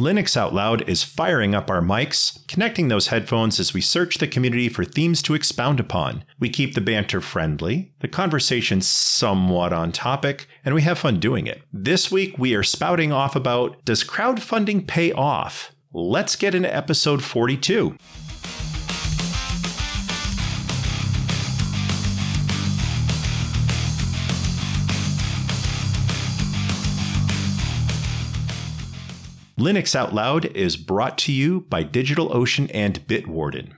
Linux Out Loud is firing up our mics, connecting those headphones as we search the community for themes to expound upon. We keep the banter friendly, the conversation somewhat on topic, and we have fun doing it. This week we are spouting off about Does crowdfunding pay off? Let's get into episode 42. Linux Out Loud is brought to you by DigitalOcean and Bitwarden.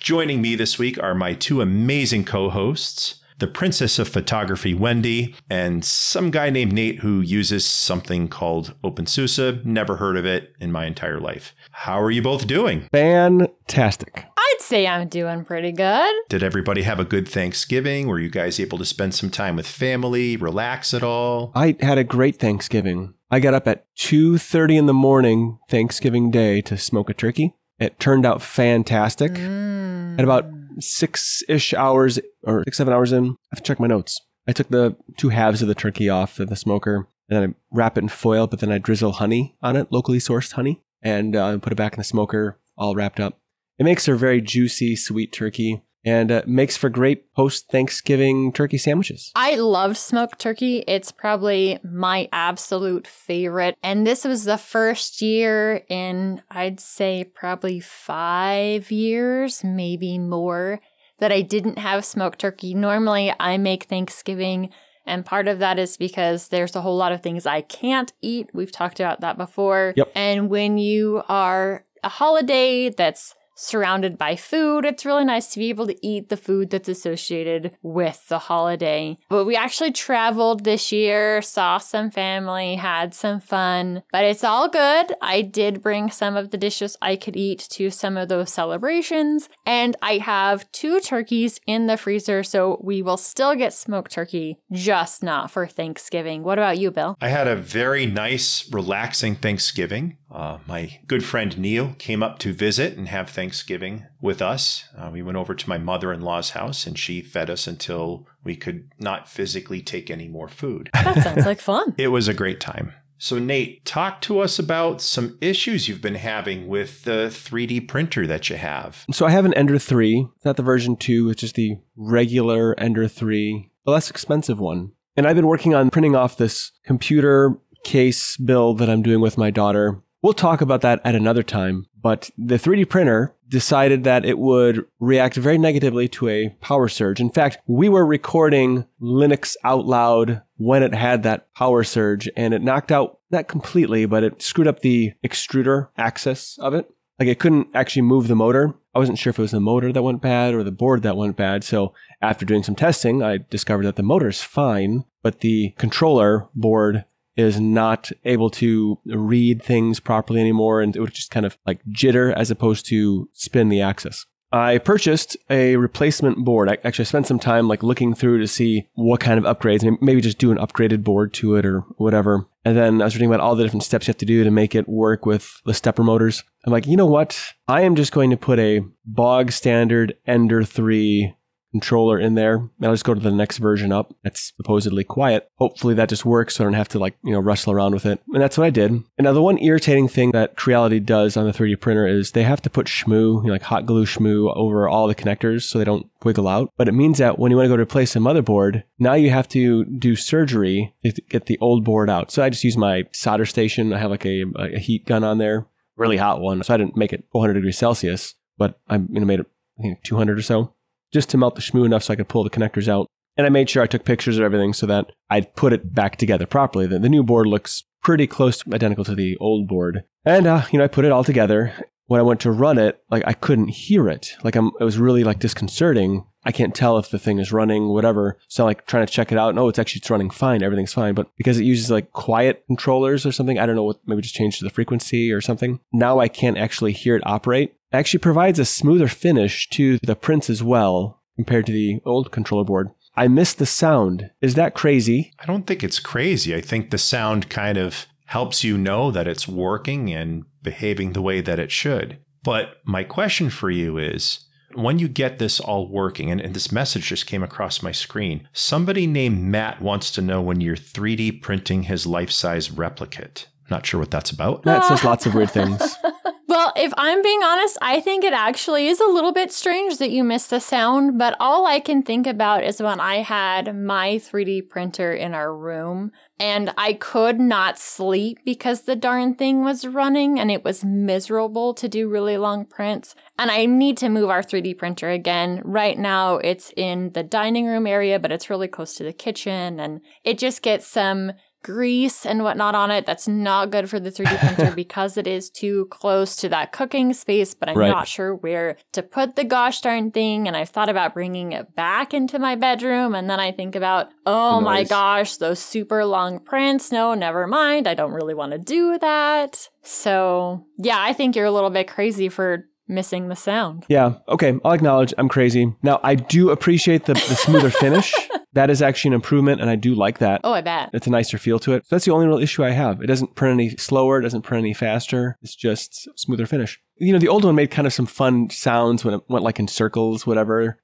Joining me this week are my two amazing co hosts, the Princess of Photography, Wendy, and some guy named Nate who uses something called OpenSUSE. Never heard of it in my entire life. How are you both doing? Fantastic. I'd say I'm doing pretty good. Did everybody have a good Thanksgiving? Were you guys able to spend some time with family, relax at all? I had a great Thanksgiving. I got up at 2:30 in the morning Thanksgiving Day to smoke a turkey. It turned out fantastic. Mm. At about six-ish hours or six, seven hours in, I have to check my notes. I took the two halves of the turkey off of the smoker and then I wrap it in foil, but then I drizzle honey on it, locally sourced honey, and uh, put it back in the smoker, all wrapped up. It makes a very juicy, sweet turkey and uh, makes for great post Thanksgiving turkey sandwiches. I love smoked turkey. It's probably my absolute favorite. And this was the first year in, I'd say, probably five years, maybe more, that I didn't have smoked turkey. Normally, I make Thanksgiving. And part of that is because there's a whole lot of things I can't eat. We've talked about that before. Yep. And when you are a holiday that's surrounded by food. It's really nice to be able to eat the food that's associated with the holiday. But we actually traveled this year, saw some family, had some fun, but it's all good. I did bring some of the dishes I could eat to some of those celebrations, and I have two turkeys in the freezer, so we will still get smoked turkey, just not for Thanksgiving. What about you, Bill? I had a very nice, relaxing Thanksgiving. Uh, my good friend Neil came up to visit and have Thanksgiving with us. Uh, we went over to my mother in law's house and she fed us until we could not physically take any more food. That sounds like fun. It was a great time. So, Nate, talk to us about some issues you've been having with the 3D printer that you have. So I have an Ender 3. It's not the version 2, it's just the regular Ender 3, the less expensive one. And I've been working on printing off this computer case build that I'm doing with my daughter. We'll talk about that at another time, but the 3D printer decided that it would react very negatively to a power surge. In fact, we were recording Linux out loud when it had that power surge and it knocked out, not completely, but it screwed up the extruder axis of it. Like it couldn't actually move the motor. I wasn't sure if it was the motor that went bad or the board that went bad. So after doing some testing, I discovered that the motor's fine, but the controller board is not able to read things properly anymore and it would just kind of like jitter as opposed to spin the axis. I purchased a replacement board. I actually spent some time like looking through to see what kind of upgrades, maybe just do an upgraded board to it or whatever. And then I was reading about all the different steps you have to do to make it work with the stepper motors. I'm like, you know what? I am just going to put a bog standard Ender 3 controller in there. And I'll just go to the next version up. That's supposedly quiet. Hopefully that just works so I don't have to like, you know, wrestle around with it. And that's what I did. And now the one irritating thing that Creality does on the 3D printer is they have to put shmoo, you know, like hot glue shmoo over all the connectors so they don't wiggle out. But it means that when you want to go to replace a motherboard, now you have to do surgery to get the old board out. So I just use my solder station. I have like a, a heat gun on there, really hot one. So I didn't make it 400 degrees Celsius, but I made it I think 200 or so just to melt the shmoo enough so I could pull the connectors out. And I made sure I took pictures of everything so that I'd put it back together properly. The, the new board looks pretty close to identical to the old board. And, uh, you know, I put it all together. When I went to run it, like I couldn't hear it. Like I'm, it was really like disconcerting. I can't tell if the thing is running, whatever. So I'm like trying to check it out. No, it's actually it's running fine. Everything's fine. But because it uses like quiet controllers or something, I don't know what, maybe just changed the frequency or something. Now I can't actually hear it operate. It actually provides a smoother finish to the prints as well compared to the old controller board. I miss the sound. Is that crazy? I don't think it's crazy. I think the sound kind of helps you know that it's working and behaving the way that it should. But my question for you is when you get this all working, and, and, this message just came across my screen, somebody named Matt wants to know when you're 3D printing his life size replicate. Not sure what that's about. That says lots of weird things. Well, if I'm being honest, I think it actually is a little bit strange that you missed the sound, but all I can think about is when I had my 3D printer in our room and I could not sleep because the darn thing was running and it was miserable to do really long prints. And I need to move our 3D printer again. Right now, it's in the dining room area, but it's really close to the kitchen and it just gets some grease and whatnot on it. That's not good for the 3D printer because it is too close to that cooking space, but I'm Right. not sure where to put the gosh darn thing. And I've thought about bringing it back into my bedroom. And then I think about, oh my gosh, those super long prints. No, never mind. I don't really want to do that. So yeah, I think you're a little bit crazy for missing the sound. Yeah. Okay. I'll acknowledge I'm crazy. Now, I do appreciate the, the smoother finish. That is actually an improvement, and I do like that. Oh, I bet. It's a nicer feel to it. So that's the only real issue I have. It doesn't print any slower, it doesn't print any faster. It's just smoother finish. You know, the old one made kind of some fun sounds when it went like in circles, whatever.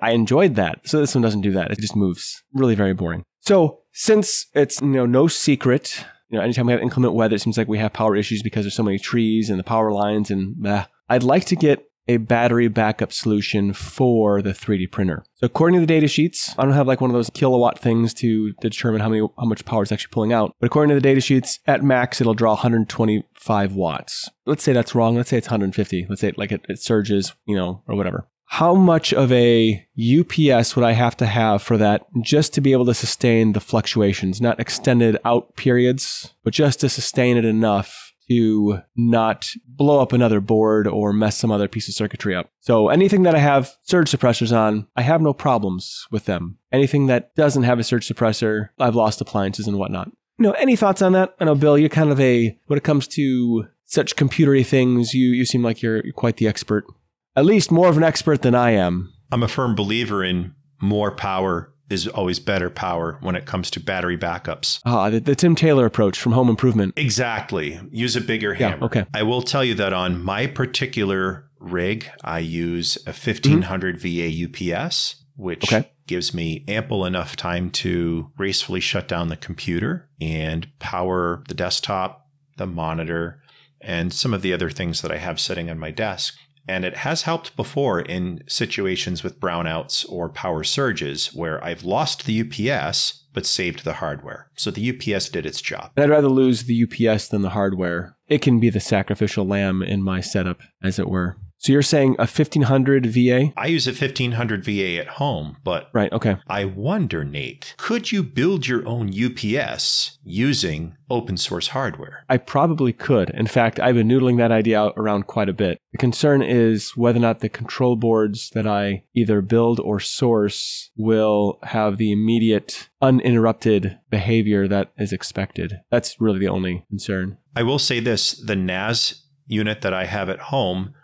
I enjoyed that. So this one doesn't do that. It just moves. Really very boring. So since it's you know no secret, you know, anytime we have inclement weather, it seems like we have power issues because there's so many trees and the power lines and blah. I'd like to get a battery backup solution for the 3D printer. So according to the data sheets, I don't have like one of those kilowatt things to determine how many how much power it's actually pulling out. But according to the data sheets, at max it'll draw 125 watts. Let's say that's wrong. Let's say it's 150. Let's say like it, it surges, you know, or whatever. How much of a UPS would I have to have for that just to be able to sustain the fluctuations, not extended out periods, but just to sustain it enough to not blow up another board or mess some other piece of circuitry up. So anything that I have surge suppressors on, I have no problems with them. Anything that doesn't have a surge suppressor, I've lost appliances and whatnot. You know, any thoughts on that? I know, Bill, you're kind of a, when it comes to such computery things, you, you seem like you're quite the expert. At least more of an expert than I am. I'm a firm believer in more power is always better power when it comes to battery backups. Ah, the, the Tim Taylor approach from Home Improvement. Exactly. Use a bigger Yeah, hammer. okay. I will tell you that on my particular rig, I use a 1500 VA UPS, which Mm-hmm. Okay. gives me ample enough time to gracefully shut down the computer and power the desktop, the monitor, and some of the other things that I have sitting on my desk. And it has helped before in situations with brownouts or power surges where I've lost the UPS but saved the hardware. So the UPS did its job. I'd rather lose the UPS than the hardware. It can be the sacrificial lamb in my setup, as it were. So you're saying a 1500 VA? I use a 1500 VA at home, but Right, okay. I wonder, Nate, could you build your own UPS using open source hardware? I probably could. In fact, I've been noodling that idea out around quite a bit. The concern is whether or not the control boards that I either build or source will have the immediate uninterrupted behavior that is expected. That's really the only concern. I will say this the NAS unit that I have at home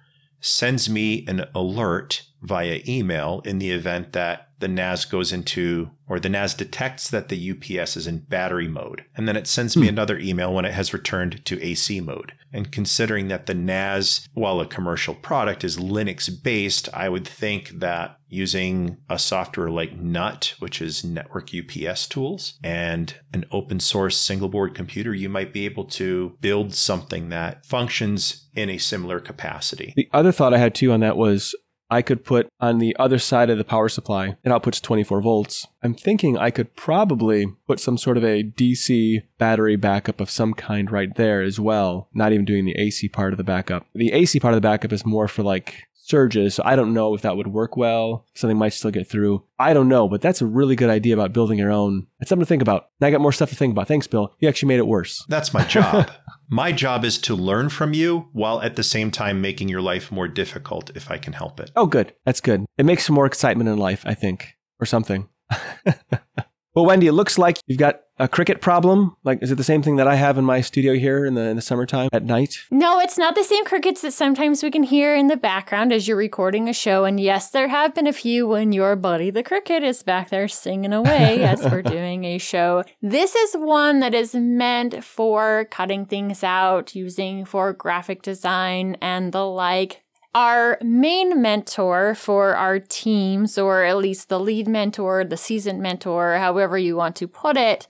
sends me an alert via email in the event that the NAS goes into or the NAS detects that the UPS is in battery mode. And then it sends me hmm. another email when it has returned to AC mode. And considering that the NAS, while a commercial product, is Linux based, I would think that using a software like NUT, which is Network UPS Tools, and an open source single board computer, you might be able to build something that functions in a similar capacity. The other thought I had too on that was I could put on the other side of the power supply, it outputs 24 volts. I'm thinking I could probably put some sort of a DC battery backup of some kind right there as well, not even doing the AC part of the backup. The AC part of the backup is more for like surges, so I don't know if that would work well. Something might still get through. I don't know, but that's a really good idea about building your own. It's something to think about. Now I got more stuff to think about. Thanks, Bill. You actually made it worse. That's my job. my job is to learn from you while at the same time making your life more difficult if I can help it. Oh, good. That's good. It makes more excitement in life, I think, or something. well, Wendy, it looks like you've got a cricket problem. Like, is it the same thing that I have in my studio here in the in the summertime at night? No, it's not the same crickets that sometimes we can hear in the background as you're recording a show. And yes, there have been a few when your buddy the cricket is back there singing away as we're doing a show. This is one that is meant for cutting things out, using for graphic design and the like. Our main mentor for our teams, or at least the lead mentor, the seasoned mentor, however you want to put it,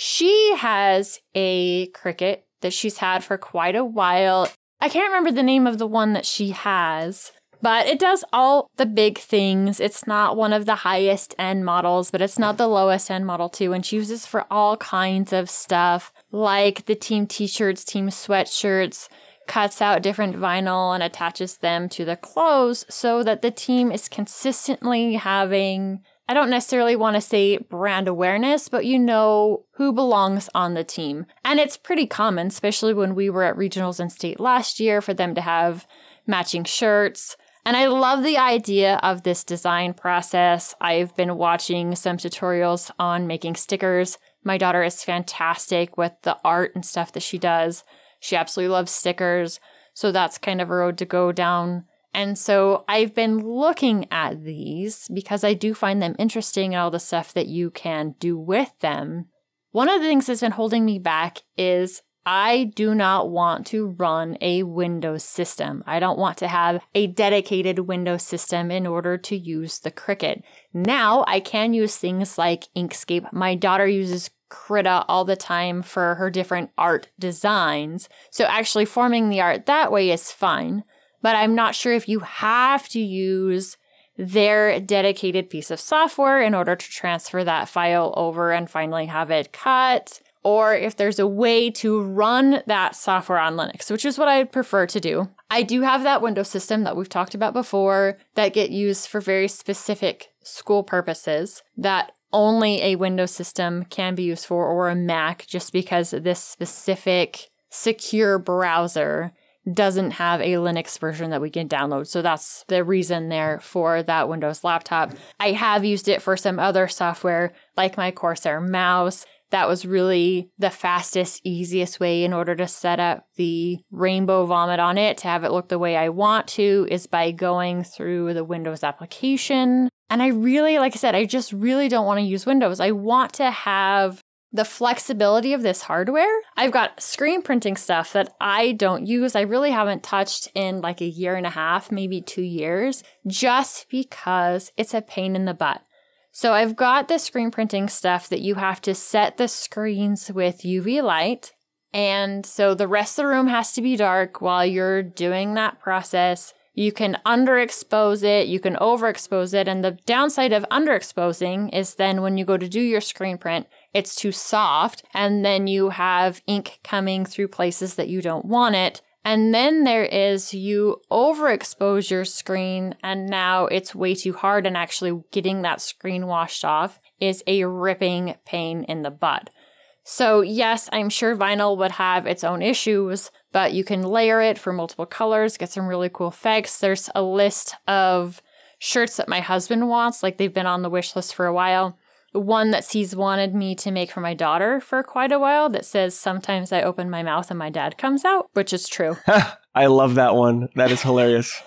She has a Cricut that she's had for quite a while. I can't remember the name of the one that she has, but it does all the big things. It's not one of the highest end models, but it's not the lowest end model too. And she uses for all kinds of stuff like the team t-shirts, team sweatshirts, cuts out different vinyl and attaches them to the clothes so that the team is consistently having I don't necessarily want to say brand awareness, but you know who belongs on the team. And it's pretty common, especially when we were at regionals and state last year, for them to have matching shirts. And I love the idea of this design process. I've been watching some tutorials on making stickers. My daughter is fantastic with the art and stuff that she does. She absolutely loves stickers. So that's kind of a road to go down. And so I've been looking at these because I do find them interesting and all the stuff that you can do with them. One of the things that's been holding me back is I do not want to run a Windows system. I don't want to have a dedicated Windows system in order to use the Cricut. Now I can use things like Inkscape. My daughter uses Krita all the time for her different art designs. So actually forming the art that way is fine but I'm not sure if you have to use their dedicated piece of software in order to transfer that file over and finally have it cut, or if there's a way to run that software on Linux, which is what I would prefer to do. I do have that Windows system that we've talked about before that get used for very specific school purposes that only a Windows system can be used for or a Mac just because this specific secure browser doesn't have a Linux version that we can download. So that's the reason there for that Windows laptop. I have used it for some other software like my Corsair mouse. That was really the fastest, easiest way in order to set up the rainbow vomit on it to have it look the way I want to is by going through the Windows application. And I really, like I said, I just really don't want to use Windows. I want to have the flexibility of this hardware. I've got screen printing stuff that I don't use. I really haven't touched in like a year and a half, maybe two years, just because it's a pain in the butt. So I've got the screen printing stuff that you have to set the screens with UV light. And so the rest of the room has to be dark while you're doing that process. You can underexpose it, you can overexpose it. And the downside of underexposing is then when you go to do your screen print, it's too soft. And then you have ink coming through places that you don't want it. And then there is you overexpose your screen and now it's way too hard and actually getting that screen washed off is a ripping pain in the butt. So yes, I'm sure vinyl would have its own issues, but you can layer it for multiple colors, get some really cool effects. There's a list of shirts that my husband wants, like they've been on the wish list for a while one that he's wanted me to make for my daughter for quite a while that says sometimes I open my mouth and my dad comes out, which is true. I love that one. That is hilarious.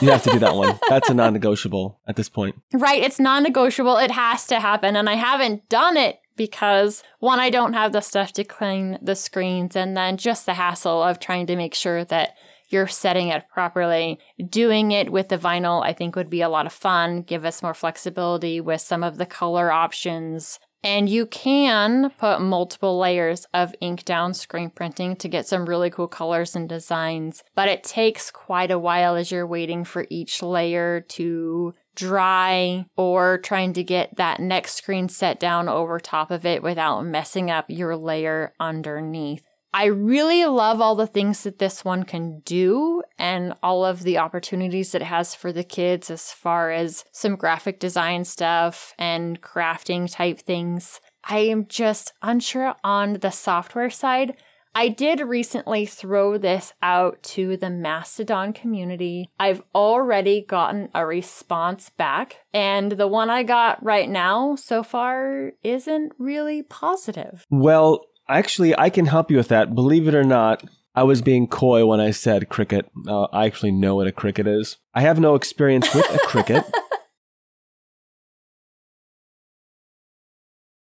You have to do that one. That's a non negotiable at this point. Right. It's non negotiable. It has to happen. And I haven't done it because one, I don't have the stuff to clean the screens, and then just the hassle of trying to make sure that you're setting it properly. Doing it with the vinyl, I think, would be a lot of fun, give us more flexibility with some of the color options. And you can put multiple layers of ink down screen printing to get some really cool colors and designs, but it takes quite a while as you're waiting for each layer to dry or trying to get that next screen set down over top of it without messing up your layer underneath. I really love all the things that this one can do and all of the opportunities it has for the kids as far as some graphic design stuff and crafting type things. I am just unsure on the software side. I did recently throw this out to the Mastodon community. I've already gotten a response back, and the one I got right now so far isn't really positive. Well, Actually, I can help you with that. Believe it or not, I was being coy when I said cricket. Uh, I actually know what a Cricut is. I have no experience with a Cricut.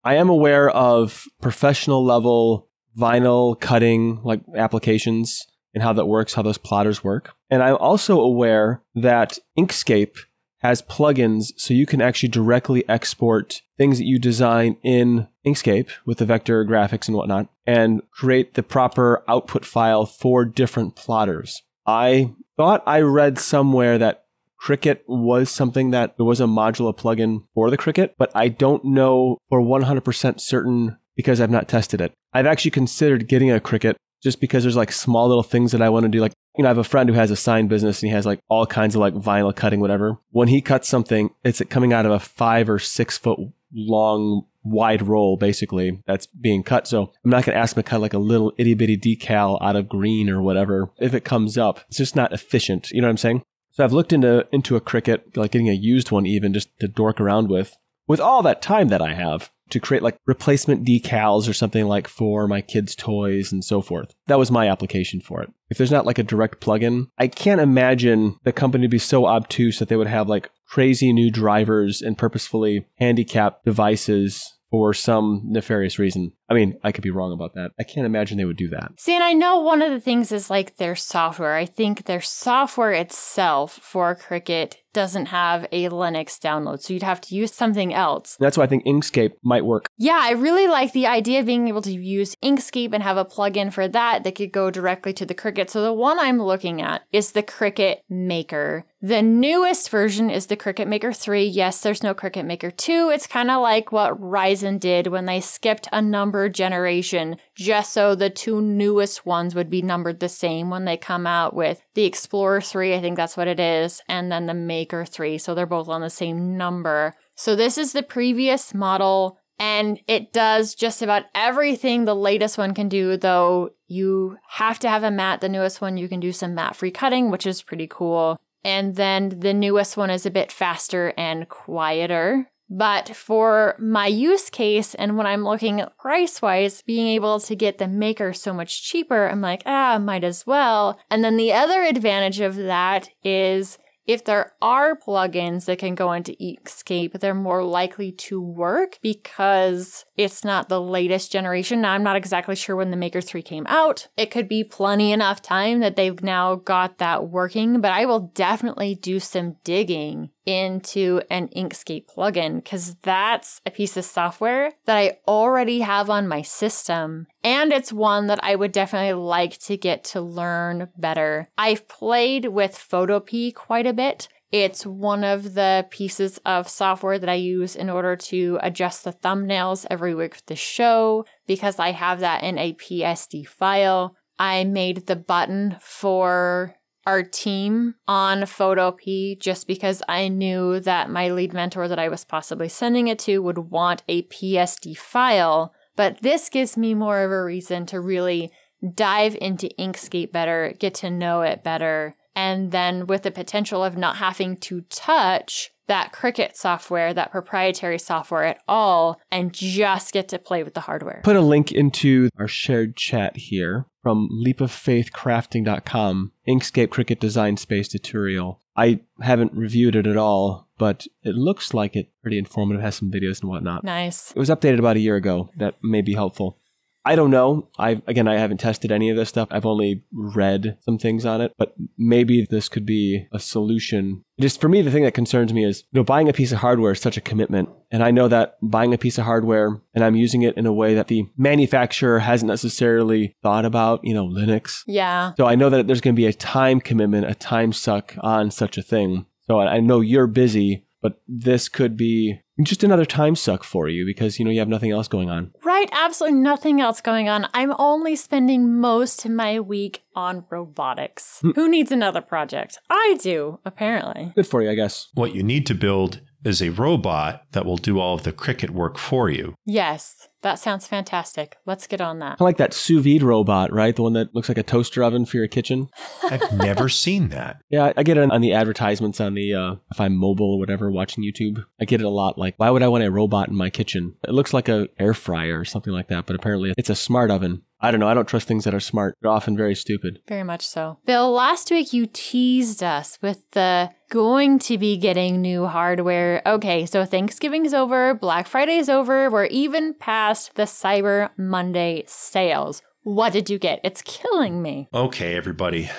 I am aware of professional level vinyl cutting like applications and how that works, how those plotters work. And I'm also aware that Inkscape has plugins so you can actually directly export things that you design in Inkscape with the vector graphics and whatnot and create the proper output file for different plotters. I thought I read somewhere that Cricut was something that there was a modular plugin for the Cricut, but I don't know for 100% certain because I've not tested it. I've actually considered getting a Cricut just because there's like small little things that I want to do. Like, you know, I have a friend who has a sign business and he has like all kinds of like vinyl cutting, whatever. When he cuts something, it's coming out of a five or six foot long wide roll basically that's being cut. So I'm not going to ask him to cut like a little itty bitty decal out of green or whatever. If it comes up, it's just not efficient. You know what I'm saying? So I've looked into into a Cricut, like getting a used one even just to dork around with. With all that time that I have, to create like replacement decals or something like for my kids' toys and so forth. That was my application for it. If there's not like a direct plugin, I can't imagine the company to be so obtuse that they would have like crazy new drivers and purposefully handicapped devices for some nefarious reason. I mean, I could be wrong about that. I can't imagine they would do that. See, and I know one of the things is like their software. I think their software itself for Cricut doesn't have a Linux download, so you'd have to use something else. That's why I think Inkscape might work. Yeah, I really like the idea of being able to use Inkscape and have a plugin for that that could go directly to the Cricut. So the one I'm looking at is the Cricut Maker. The newest version is the Cricut Maker 3. Yes, there's no Cricut Maker 2. It's kind of like what Ryzen did when they skipped a number generation just so the two newest ones would be numbered the same when they come out with the Explorer 3, I think that's what it is, and then the Maker 3. So they're both on the same number. So this is the previous model and it does just about everything the latest one can do, though you have to have a mat. The newest one, you can do some mat free cutting, which is pretty cool. And then the newest one is a bit faster and quieter. But for my use case and when I'm looking at price wise, being able to get the maker so much cheaper, I'm like, ah, might as well. And then the other advantage of that is if there are plugins that can go into Inkscape, they're more likely to work because it's not the latest generation. Now, I'm not exactly sure when the Maker 3 came out. It could be plenty enough time that they've now got that working, but I will definitely do some digging into an Inkscape plugin because that's a piece of software that I already have on my system. And it's one that I would definitely like to get to learn better. I've played with Photopea quite a bit. It's one of the pieces of software that I use in order to adjust the thumbnails every week for the show because I have that in a PSD file. I made the button for our team on Photopea just because I knew that my lead mentor that I was possibly sending it to would want a PSD file. But this gives me more of a reason to really dive into Inkscape better, get to know it better, and then with the potential of not having to touch that Cricut software, that proprietary software at all, and just get to play with the hardware. Put a link into our shared chat here from leapoffaithcrafting.com, Inkscape Cricut Design Space tutorial. I haven't reviewed it at all, but it looks like it pretty informative, has some videos and whatnot. Nice. It was updated about a year ago. That may be helpful. I don't know. I again, I haven't tested any of this stuff. I've only read some things on it, but maybe this could be a solution. Just for me, the thing that concerns me is, you know, buying a piece of hardware is such a commitment, and I know that buying a piece of hardware and I'm using it in a way that the manufacturer hasn't necessarily thought about, you know, Linux. Yeah. So I know that there's going to be a time commitment, a time suck on such a thing. So I know you're busy, but this could be just another time suck for you because you know you have nothing else going on. Right, absolutely nothing else going on. I'm only spending most of my week on robotics. Hmm. Who needs another project? I do, apparently. Good for you, I guess. What you need to build is a robot that will do all of the Cricut work for you. Yes, that sounds fantastic. Let's get on that. I like that sous vide robot, right? The one that looks like a toaster oven for your kitchen. I've never seen that. Yeah, I get it on the advertisements on the uh, if I'm mobile or whatever watching YouTube. I get it a lot. Like, why would I want a robot in my kitchen? It looks like a air fryer or something like that, but apparently it's a smart oven. I don't know. I don't trust things that are smart. They're often very stupid. Very much so. Bill, last week you teased us with the going to be getting new hardware. Okay, so Thanksgiving's over, Black Friday's over, we're even past the Cyber Monday sales. What did you get? It's killing me. Okay, everybody.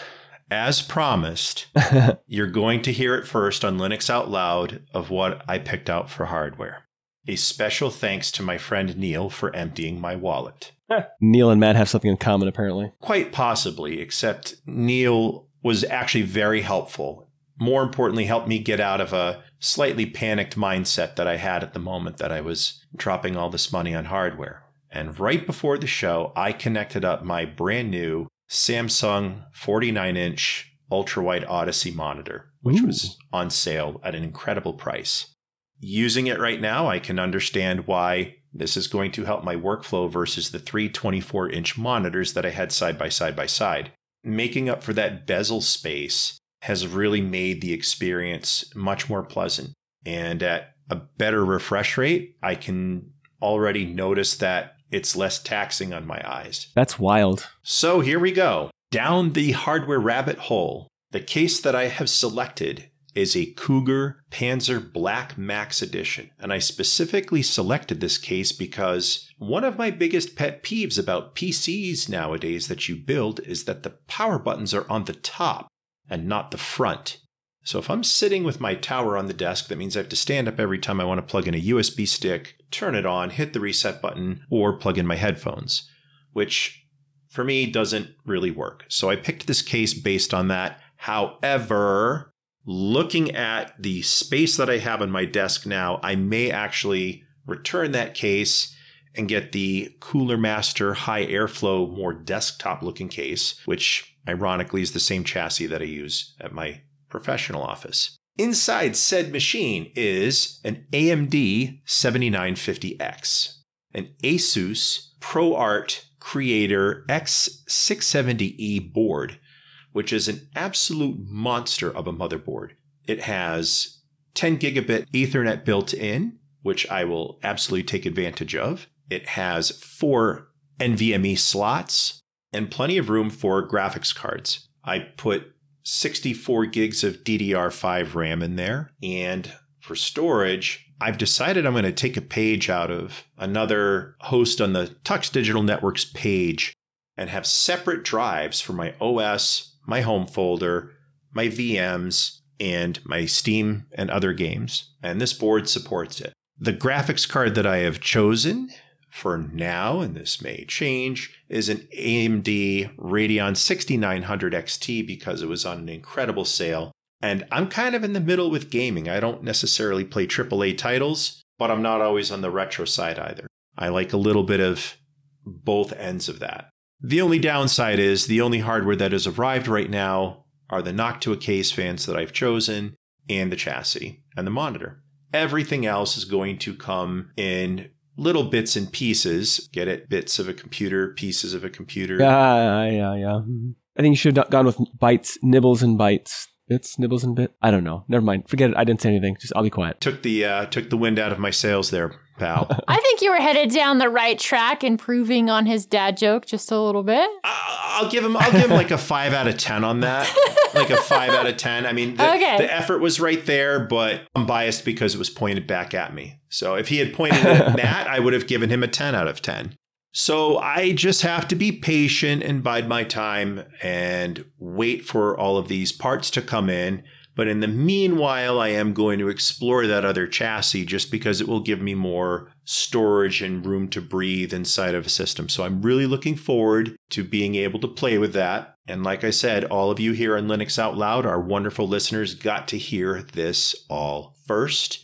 as promised, you're going to hear it first on Linux Out Loud of what I picked out for hardware. A special thanks to my friend Neil for emptying my wallet. Neil and Matt have something in common, apparently. Quite possibly, except Neil was actually very helpful. More importantly, helped me get out of a slightly panicked mindset that I had at the moment that I was dropping all this money on hardware. And right before the show, I connected up my brand new Samsung 49 inch ultra wide Odyssey monitor, which Ooh. was on sale at an incredible price. Using it right now, I can understand why this is going to help my workflow versus the three 24 inch monitors that I had side by side by side. Making up for that bezel space has really made the experience much more pleasant. And at a better refresh rate, I can already notice that it's less taxing on my eyes. That's wild. So here we go. Down the hardware rabbit hole. The case that I have selected is a Cougar Panzer Black Max Edition. And I specifically selected this case because one of my biggest pet peeves about PCs nowadays that you build is that the power buttons are on the top and not the front. So if I'm sitting with my tower on the desk, that means I have to stand up every time I want to plug in a USB stick, turn it on, hit the reset button, or plug in my headphones, which for me doesn't really work. So I picked this case based on that. However, looking at the space that I have on my desk now, I may actually return that case and get the Cooler Master high airflow, more desktop looking case, which ironically is the same chassis that I use at my professional office. Inside said machine is an AMD 7950X, an Asus ProArt Creator X670E board, which is an absolute monster of a motherboard. It has 10 gigabit Ethernet built in, which I will absolutely take advantage of. It has four NVMe slots and plenty of room for graphics cards. I put 64 gigs of DDR5 RAM in there. And for storage, I've decided I'm going to take a page out of another host on the Tux Digital Networks page and have separate drives for my OS, my home folder, my VMs, and my Steam and other games. And this board supports it. The graphics card that I have chosen for now, and this may change, is an AMD Radeon 6900 XT because it was on an incredible sale. And I'm kind of in the middle with gaming. I don't necessarily play AAA titles, but I'm not always on the retro side either. I like a little bit of both ends of that. The only downside is the only hardware that has arrived right now are the Noctua case fans that I've chosen and the chassis and the monitor. Everything else is going to come in little bits and pieces. Get it? Bits of a computer, pieces of a computer. Yeah, yeah, yeah. I think you should have gone with bites, nibbles, and bites. Bits, nibbles, and bit. I don't know. Never mind. Forget it. I didn't say anything. Just I'll be quiet. Took the uh, took the wind out of my sails there, pal. I think you were headed down the right track, improving on his dad joke just a little bit. I- I'll give him. I'll give him like a five out of ten on that. Like a five out of ten. I mean, the, Okay. the effort was right there, but I'm biased because it was pointed back at me. So if he had pointed it at Matt, I would have given him a ten out of ten. So I just have to be patient and bide my time and wait for all of these parts to come in. But in the meanwhile, I am going to explore that other chassis just because it will give me more storage and room to breathe inside of a system. So I'm really looking forward to being able to play with that. And like I said, all of you here on Linux Out Loud, our wonderful listeners, got to hear this all first.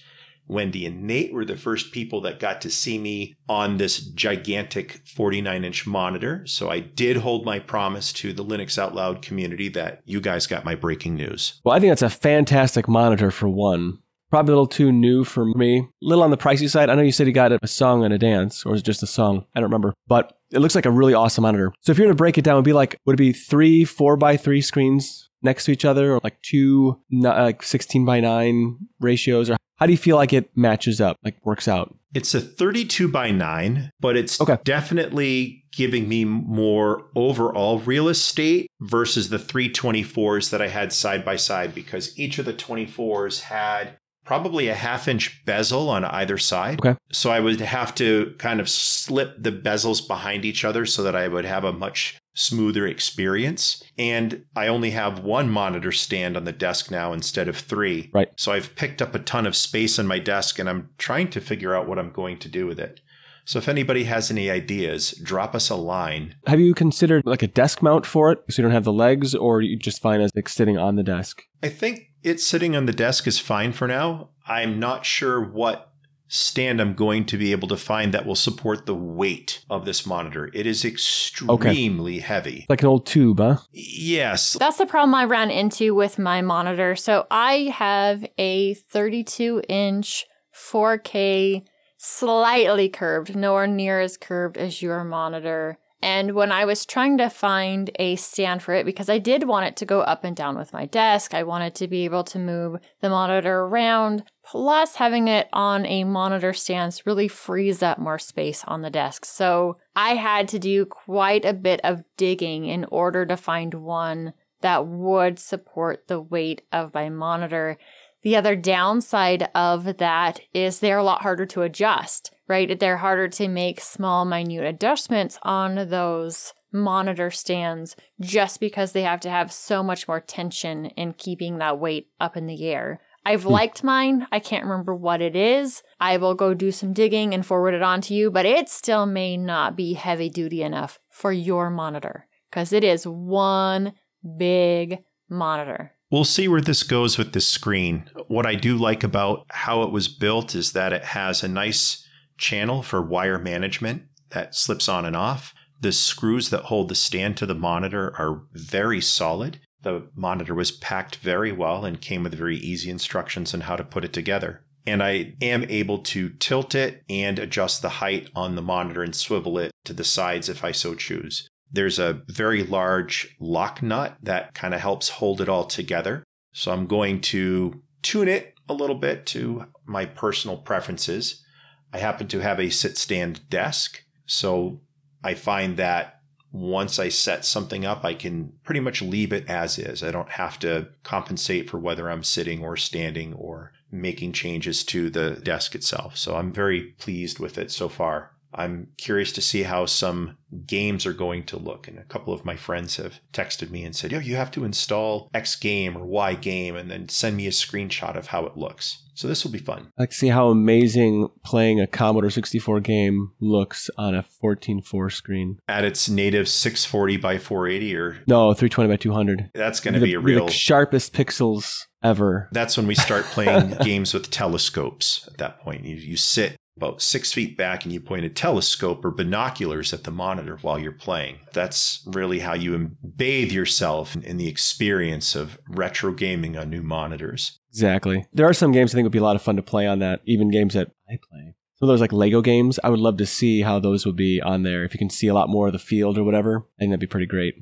Wendy and Nate were the first people that got to see me on this gigantic 49 inch monitor. So I did hold my promise to the Linux Out Loud community that you guys got my breaking news. Well, I think that's a fantastic monitor for one. Probably a little too new for me. A little on the pricey side. I know you said you got a song and a dance, or is it just a song? I don't remember. But it looks like a really awesome monitor. So if you're going to break it down, it'd be like, would it be three four by three screens next to each other, or like two uh, like 16 by 9 ratios? Or how do you feel like it matches up, like works out? It's a 32 by 9, but it's Okay. definitely giving me more overall real estate versus the 324s that I had side by side because each of the 24s had probably a half inch bezel on either side. Okay. So I would have to kind of slip the bezels behind each other so that I would have a much smoother experience. And I only have one monitor stand on the desk now instead of three. Right. So I've picked up a ton of space on my desk and I'm trying to figure out what I'm going to do with it. So if anybody has any ideas, drop us a line. Have you considered like a desk mount for it so you don't have the legs, or you just find as like sitting on the desk? I think it's sitting on the desk is fine for now. I'm not sure what stand I'm going to be able to find that will support the weight of this monitor. It is extremely heavy. Like an old tube, huh? Yes. That's the problem I ran into with my monitor. So I have a 32 inch 4K, slightly curved, nowhere near as curved as your monitor. And when I was trying to find a stand for it, because I did want it to go up and down with my desk, I wanted to be able to move the monitor around. Plus, having it on a monitor stand really frees up more space on the desk. So I had to do quite a bit of digging in order to find one that would support the weight of my monitor. The other downside of that is they're a lot harder to adjust, right? They're harder to make small, minute adjustments on those monitor stands just because they have to have so much more tension in keeping that weight up in the air. I've hmm. liked mine. I can't remember what it is. I will go do some digging and forward it on to you, but it still may not be heavy duty enough for your monitor because it is one big monitor. We'll see where this goes with this screen. What I do like about how it was built is that it has a nice channel for wire management that slips on and off. The screws that hold the stand to the monitor are very solid. The monitor was packed very well and came with very easy instructions on how to put it together. And I am able to tilt it and adjust the height on the monitor and swivel it to the sides if I so choose. There's a very large lock nut that kind of helps hold it all together. So I'm going to tune it a little bit to my personal preferences. I happen to have a sit stand desk. So I find that once I set something up, I can pretty much leave it as is. I don't have to compensate for whether I'm sitting or standing or making changes to the desk itself. So I'm very pleased with it so far. I'm curious to see how some games are going to look. And a couple of my friends have texted me and said, Yo, you have to install X game or Y game and then send me a screenshot of how it looks. So this will be fun. I can see how amazing playing a Commodore 64 game looks on a 14.4 screen. At its native 640 by 480, or No, 320 by 200. that's going to The- be a the real. sharpest pixels ever. That's when we start playing games with telescopes at that point. You, you sit about six feet back and you point a telescope or binoculars at the monitor while you're playing. That's really how you bathe yourself in, in the experience of retro gaming on new monitors. Exactly. There are some games I think would be a lot of fun to play on that, even games that I play. Some of those like Lego games, I would love to see how those would be on there. If you can see a lot more of the field or whatever, I think that'd be pretty great.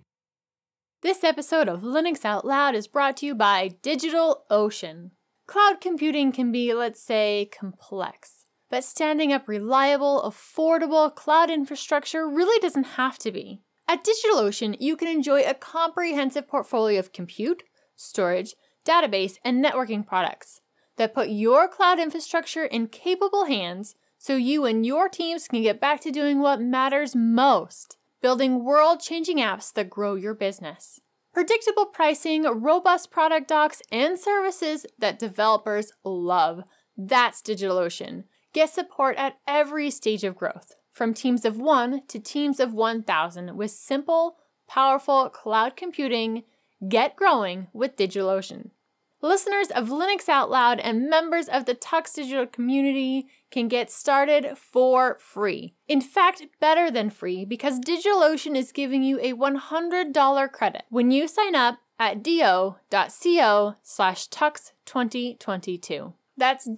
This episode of Linux Out Loud is brought to you by DigitalOcean. Cloud computing can be, let's say, complex, but standing up reliable, affordable cloud infrastructure really doesn't have to be. At DigitalOcean, you can enjoy a comprehensive portfolio of compute, storage, database, and networking products that put your cloud infrastructure in capable hands so you and your teams can get back to doing what matters most building world changing apps that grow your business. Predictable pricing, robust product docs, and services that developers love. That's DigitalOcean. Get support at every stage of growth, from teams of one to teams of 1,000, with simple, powerful cloud computing. Get growing with DigitalOcean. Listeners of Linux Out Loud and members of the Tux Digital community can get started for free. In fact, better than free because DigitalOcean is giving you a $100 credit when you sign up at do.co slash tux2022. That's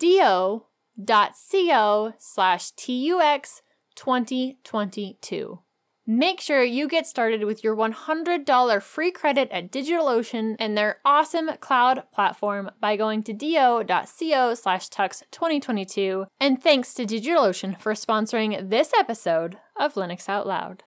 do.co slash tux2022. Make sure you get started with your $100 free credit at DigitalOcean and their awesome cloud platform by going to do.co slash tux2022. And thanks to DigitalOcean for sponsoring this episode of Linux Out Loud.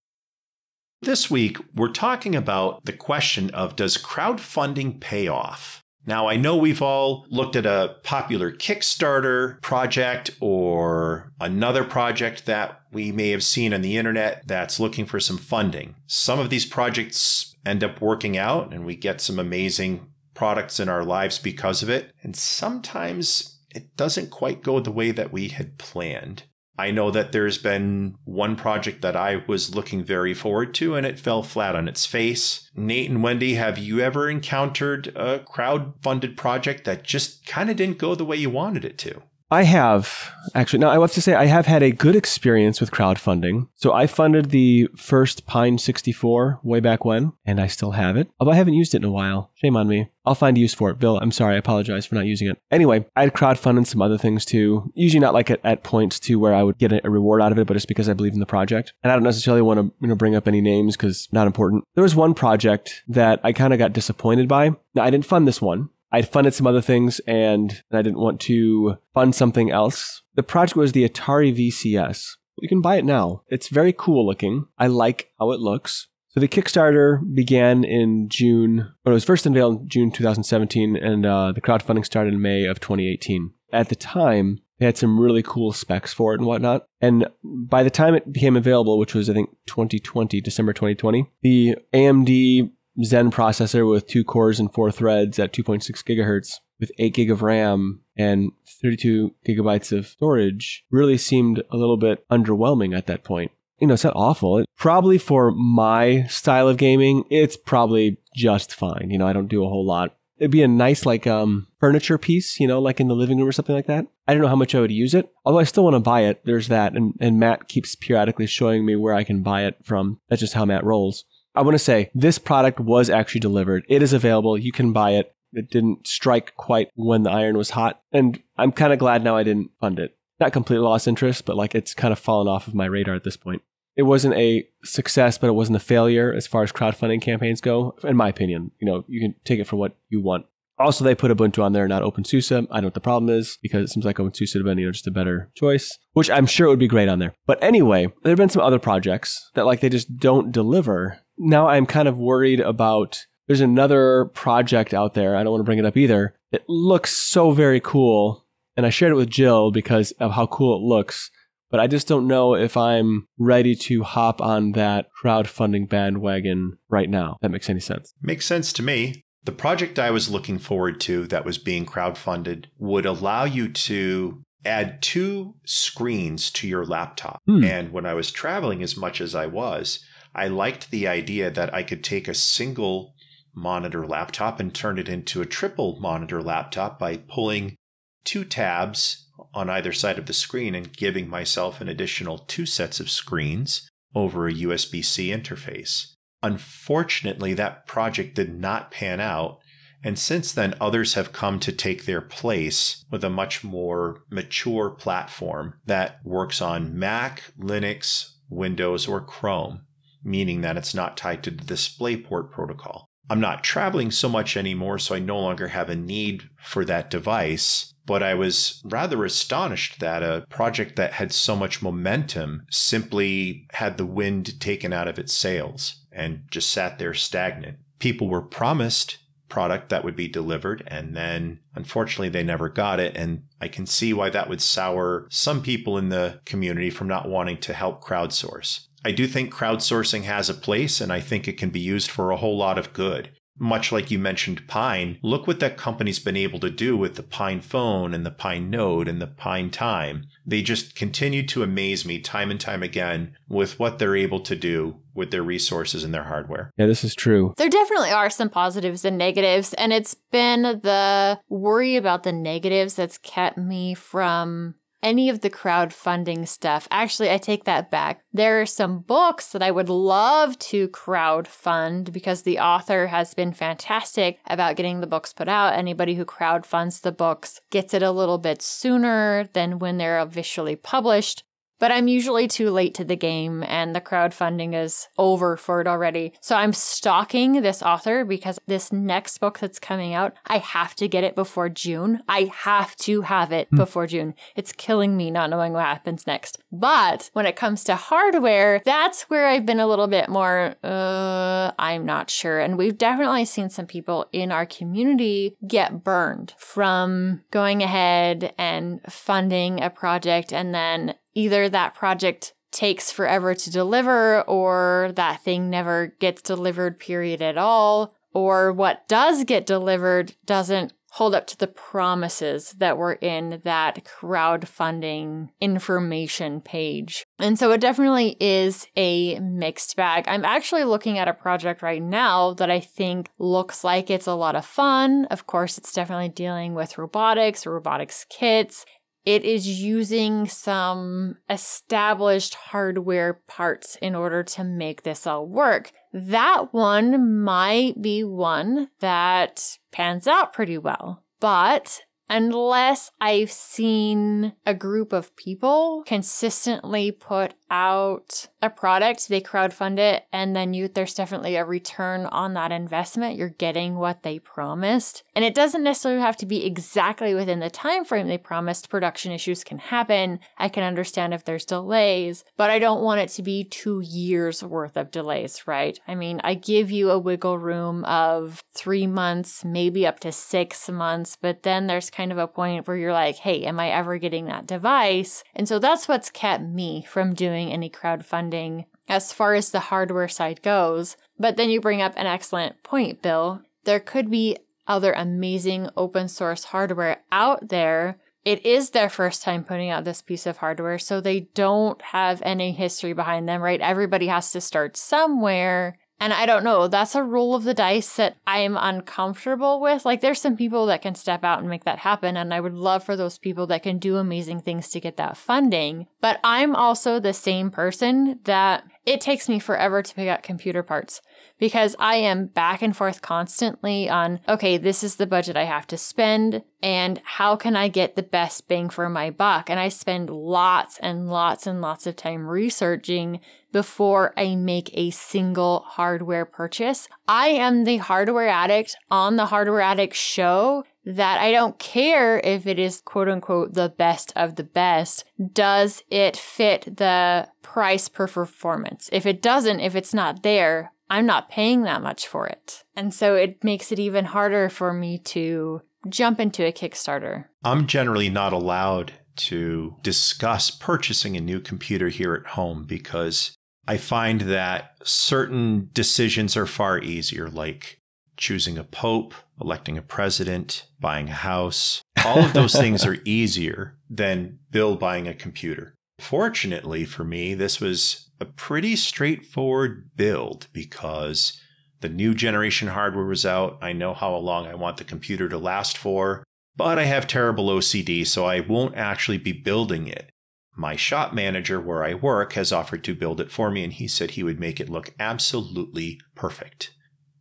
This week, we're talking about the question of does crowdfunding pay off? Now, I know we've all looked at a popular Kickstarter project or another project that we may have seen on the internet that's looking for some funding. Some of these projects end up working out and we get some amazing products in our lives because of it. And sometimes it doesn't quite go the way that we had planned. I know that there's been one project that I was looking very forward to and it fell flat on its face. Nate and Wendy, have you ever encountered a crowd funded project that just kind of didn't go the way you wanted it to? I have actually. Now, I have to say, I have had a good experience with crowdfunding. So I funded the first Pine 64 way back when, and I still have it. Although I haven't used it in a while. Shame on me. I'll find a use for it. Bill, I'm sorry. I apologize for not using it. Anyway, I had crowdfunded some other things too. Usually not like at, at points to where I would get a, a reward out of it, but just because I believe in the project. And I don't necessarily want to you know bring up any names because not important. There was one project that I kind of got disappointed by. Now I didn't fund this one. I'd funded some other things and I didn't want to fund something else. The project was the Atari VCS. You can buy it now. It's very cool looking. I like how it looks. So the Kickstarter began in June, but it was first unveiled in June 2017, and uh, the crowdfunding started in May of 2018. At the time, they had some really cool specs for it and whatnot. And by the time it became available, which was I think 2020, December 2020, the AMD Zen processor with two cores and four threads at 2.6 gigahertz with 8 gig of RAM and 32 gigabytes of storage really seemed a little bit underwhelming at that point. You know, it's not awful. It, probably for my style of gaming, it's probably just fine. You know, I don't do a whole lot. It'd be a nice like um furniture piece, you know, like in the living room or something like that. I don't know how much I would use it. Although I still want to buy it. There's that and and Matt keeps periodically showing me where I can buy it from. That's just how Matt rolls. I want to say this product was actually delivered. It is available. You can buy it. It didn't strike quite when the iron was hot. And I'm kind of glad now I didn't fund it. Not completely lost interest, but like it's kind of fallen off of my radar at this point. It wasn't a success, but it wasn't a failure as far as crowdfunding campaigns go, in my opinion. You know, you can take it for what you want. Also, they put Ubuntu on there, not OpenSUSE. I don't know what the problem is because it seems like OpenSUSE would have been you know, just a better choice, which I'm sure would be great on there. But anyway, there have been some other projects that like they just don't deliver now I'm kind of worried about there's another project out there. I don't want to bring it up either. It looks so very cool. And I shared it with Jill because of how cool it looks. But I just don't know if I'm ready to hop on that crowdfunding bandwagon right now. That makes any sense. Makes sense to me. The project I was looking forward to that was being crowdfunded would allow you to add two screens to your laptop. Hmm. And when I was traveling as much as I was, I liked the idea that I could take a single monitor laptop and turn it into a triple monitor laptop by pulling two tabs on either side of the screen and giving myself an additional two sets of screens over a USB C interface. Unfortunately, that project did not pan out. And since then, others have come to take their place with a much more mature platform that works on Mac, Linux, Windows, or Chrome meaning that it's not tied to the DisplayPort protocol. I'm not traveling so much anymore, so I no longer have a need for that device. But I was rather astonished that a project that had so much momentum simply had the wind taken out of its sails and just sat there stagnant. People were promised product that would be delivered and then unfortunately they never got it and I can see why that would sour some people in the community from not wanting to help crowdsource. I do think crowdsourcing has a place, and I think it can be used for a whole lot of good. Much like you mentioned Pine, look what that company's been able to do with the Pine phone and the PineNote and the Pine Time. They just continue to amaze me time and time again with what they're able to do with their resources and their hardware. Yeah, this is true. There definitely are some positives and negatives, and it's been the worry about the negatives that's kept me from any of the crowdfunding stuff. Actually, I take that back. There are some books that I would love to crowdfund because the author has been fantastic about getting the books put out. Anybody who crowdfunds the books gets it a little bit sooner than when they're officially published. But I'm usually too late to the game and the crowdfunding is over for it already. So I'm stalking this author because this next book that's coming out, I have to get it before June. I have to have it mm. before June. It's killing me not knowing what happens next. But when it comes to hardware, that's where I've been a little bit more, uh, I'm not sure. And we've definitely seen some people in our community get burned from going ahead and funding a project and then either that project takes forever to deliver or that thing never gets delivered period at all or what does get delivered doesn't hold up to the promises that were in that crowdfunding information page. And so it definitely is a mixed bag. I'm actually looking at a project right now that I think looks like it's a lot of fun. Of course, it's definitely dealing with robotics, robotics kits. It is using some established hardware parts in order to make this all work. That one might be one that pans out pretty well. But unless I've seen a group of people consistently put out a product, they crowdfund it, and then you there's definitely a return on that investment. You're getting what they promised. And it doesn't necessarily have to be exactly within the time frame they promised. Production issues can happen. I can understand if there's delays, but I don't want it to be 2 years worth of delays, right? I mean, I give you a wiggle room of 3 months, maybe up to 6 months, but then there's kind of a point where you're like, "Hey, am I ever getting that device?" And so that's what's kept me from doing doing any crowdfunding as far as the hardware side goes. But then you bring up an excellent point, Bill. There could be other amazing open source hardware out there. It is their first time putting out this piece of hardware, so they don't have any history behind them, right? Everybody has to start somewhere. And I don't know, that's a roll of the dice that I'm uncomfortable with. Like, there's some people that can step out and make that happen. And I would love for those people that can do amazing things to get that funding. But I'm also the same person that it takes me forever to pick out computer parts because I am back and forth constantly on, okay, this is the budget I have to spend and how can I get the best bang for my buck? And I spend lots and lots and lots of time researching before I make a single hardware purchase. I am the hardware addict on the hardware addict show that I don't care if it is quote unquote the best of the best. Does it fit the price per performance? If it doesn't, if it's not there, I'm not paying that much for it. And so it makes it even harder for me to jump into a Kickstarter. I'm generally not allowed to discuss purchasing a new computer here at home because I find that certain decisions are far easier, like choosing a pope, electing a president, buying a house. All of those things are easier than Bill buying a computer. Fortunately for me, this was a pretty straightforward build because the new generation hardware was out. I know how long I want the computer to last for, but I have terrible OCD, so I won't actually be building it. My shop manager where I work has offered to build it for me, and he said he would make it look absolutely perfect.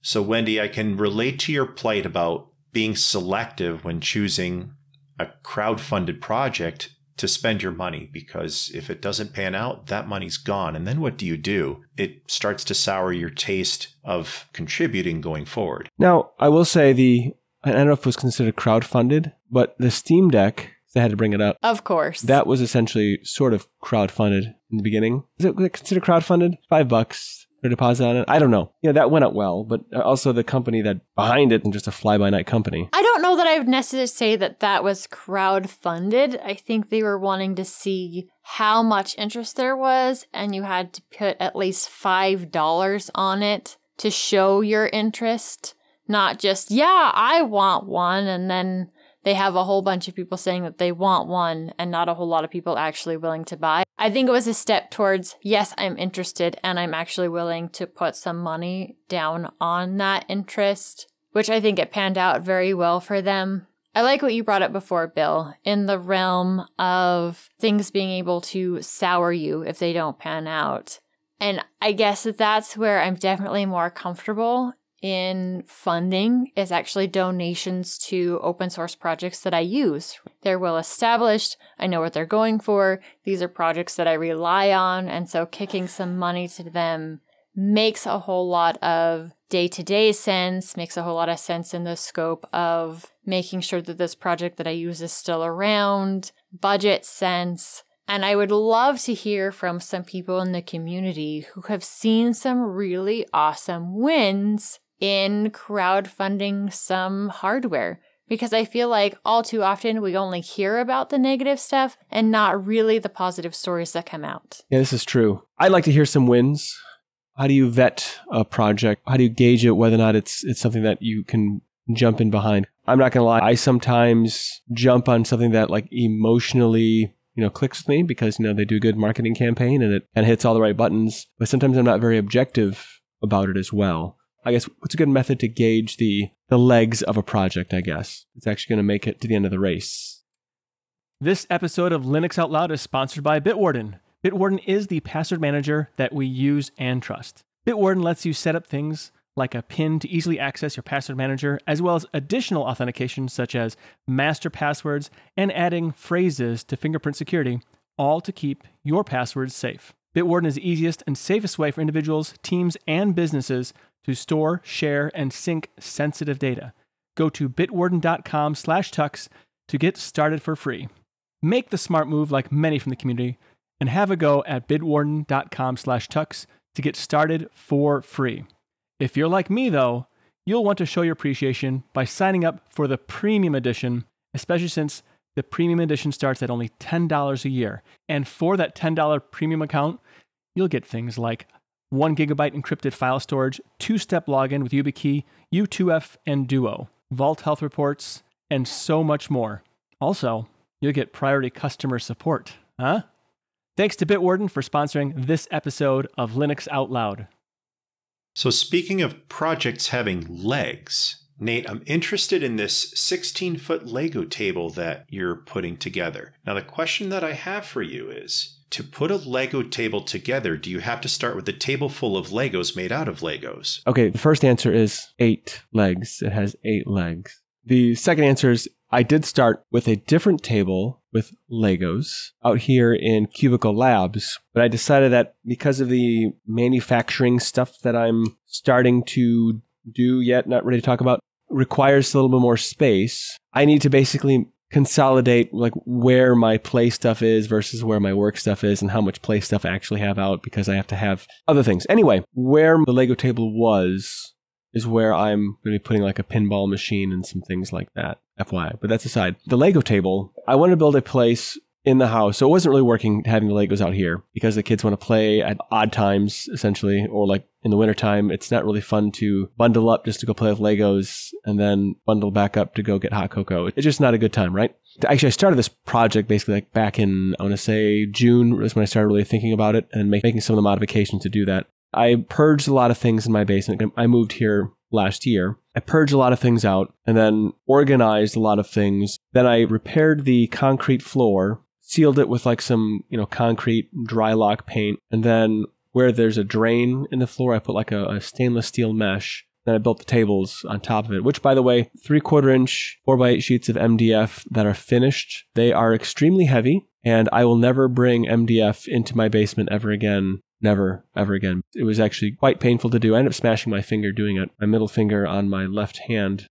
So, Wendy, I can relate to your plight about being selective when choosing a crowd-funded project to spend your money because if it doesn't pan out, that money's gone. And then what do you do? It starts to sour your taste of contributing going forward. Now, I will say the I don't know if it was considered crowd-funded, but the Steam Deck they had to bring it up. Of course. That was essentially sort of crowd-funded in the beginning. Is it considered crowd-funded? Five bucks or deposit on it. I don't know. Yeah, that went out well, but also the company that behind it and just a fly by night company. I don't know that I would necessarily say that that was crowd funded. I think they were wanting to see how much interest there was, and you had to put at least $5 on it to show your interest. Not just, yeah, I want one, and then they have a whole bunch of people saying that they want one and not a whole lot of people actually willing to buy. I think it was a step towards, yes, I'm interested and I'm actually willing to put some money down on that interest, which I think it panned out very well for them. I like what you brought up before, Bill, in the realm of things being able to sour you if they don't pan out. And I guess that that's where I'm definitely more comfortable in funding is actually donations to open source projects that I use. They're well established. I know what they're going for. These are projects that I rely on. And so kicking some money to them makes a whole lot of day to day sense, makes a whole lot of sense in the scope of making sure that this project that I use is still around, budget sense. And I would love to hear from some people in the community who have seen some really awesome wins in crowdfunding some hardware. Because I feel like all too often we only hear about the negative stuff and not really the positive stories that come out. Yeah, this is true. I'd like to hear some wins. How do you vet a project? How do you gauge it whether or not it's it's something that you can jump in behind? I'm not gonna lie, I sometimes jump on something that like emotionally you know, clicks with me because, you know, they do a good marketing campaign and it and hits all the right buttons. But sometimes I'm not very objective about it as well. I guess what's a good method to gauge the the legs of a project, I guess. It's actually going to make it to the end of the race. This episode of Linux Out Loud is sponsored by Bitwarden. Bitwarden is the password manager that we use and trust. Bitwarden lets you set up things like a PIN to easily access your password manager, as well as additional authentication such as master passwords and adding phrases to fingerprint security, all to keep your passwords safe. Bitwarden is the easiest and safest way for individuals, teams, and businesses to store, share, and sync sensitive data. Go to bitwarden.com slash tux to get started for free. Make the smart move like many from the community and have a go at bitwarden.com slash tux to get started for free. If you're like me, though, you'll want to show your appreciation by signing up for the premium edition, especially since the premium edition starts at only $10 a year. And for that $10 premium account, you'll get things like 1 gigabyte encrypted file storage, two step login with YubiKey, U2F, and Duo, Vault Health reports, and so much more. Also, you'll get priority customer support. Huh? Thanks to Bitwarden for sponsoring this episode of Linux Out Loud. So, speaking of projects having legs, Nate, I'm interested in this 16 foot Lego table that you're putting together. Now, the question that I have for you is to put a Lego table together, do you have to start with a table full of Legos made out of Legos? Okay, the first answer is eight legs. It has eight legs. The second answer is I did start with a different table with Legos out here in Cubicle Labs, but I decided that because of the manufacturing stuff that I'm starting to do yet, not ready to talk about, requires a little bit more space. I need to basically consolidate like where my play stuff is versus where my work stuff is and how much play stuff I actually have out because I have to have other things. Anyway, where the Lego table was is where I'm going to be putting like a pinball machine and some things like that. FYI. But that's aside. The Lego table, I want to build a place in the house. So it wasn't really working having the Legos out here because the kids want to play at odd times, essentially, or like in the wintertime. It's not really fun to bundle up just to go play with Legos and then bundle back up to go get hot cocoa. It's just not a good time, right? Actually, I started this project basically like back in, I want to say June was when I started really thinking about it and make, making some of the modifications to do that. I purged a lot of things in my basement. I moved here last year. I purged a lot of things out and then organized a lot of things. Then I repaired the concrete floor, sealed it with like some, you know, concrete dry lock paint. And then where there's a drain in the floor, I put like a, a stainless steel mesh. Then I built the tables on top of it, which by the way, three quarter inch, four by eight sheets of MDF that are finished. They are extremely heavy and I will never bring MDF into my basement ever again never ever again. It was actually quite painful to do. I ended up smashing my finger doing it, my middle finger on my left hand.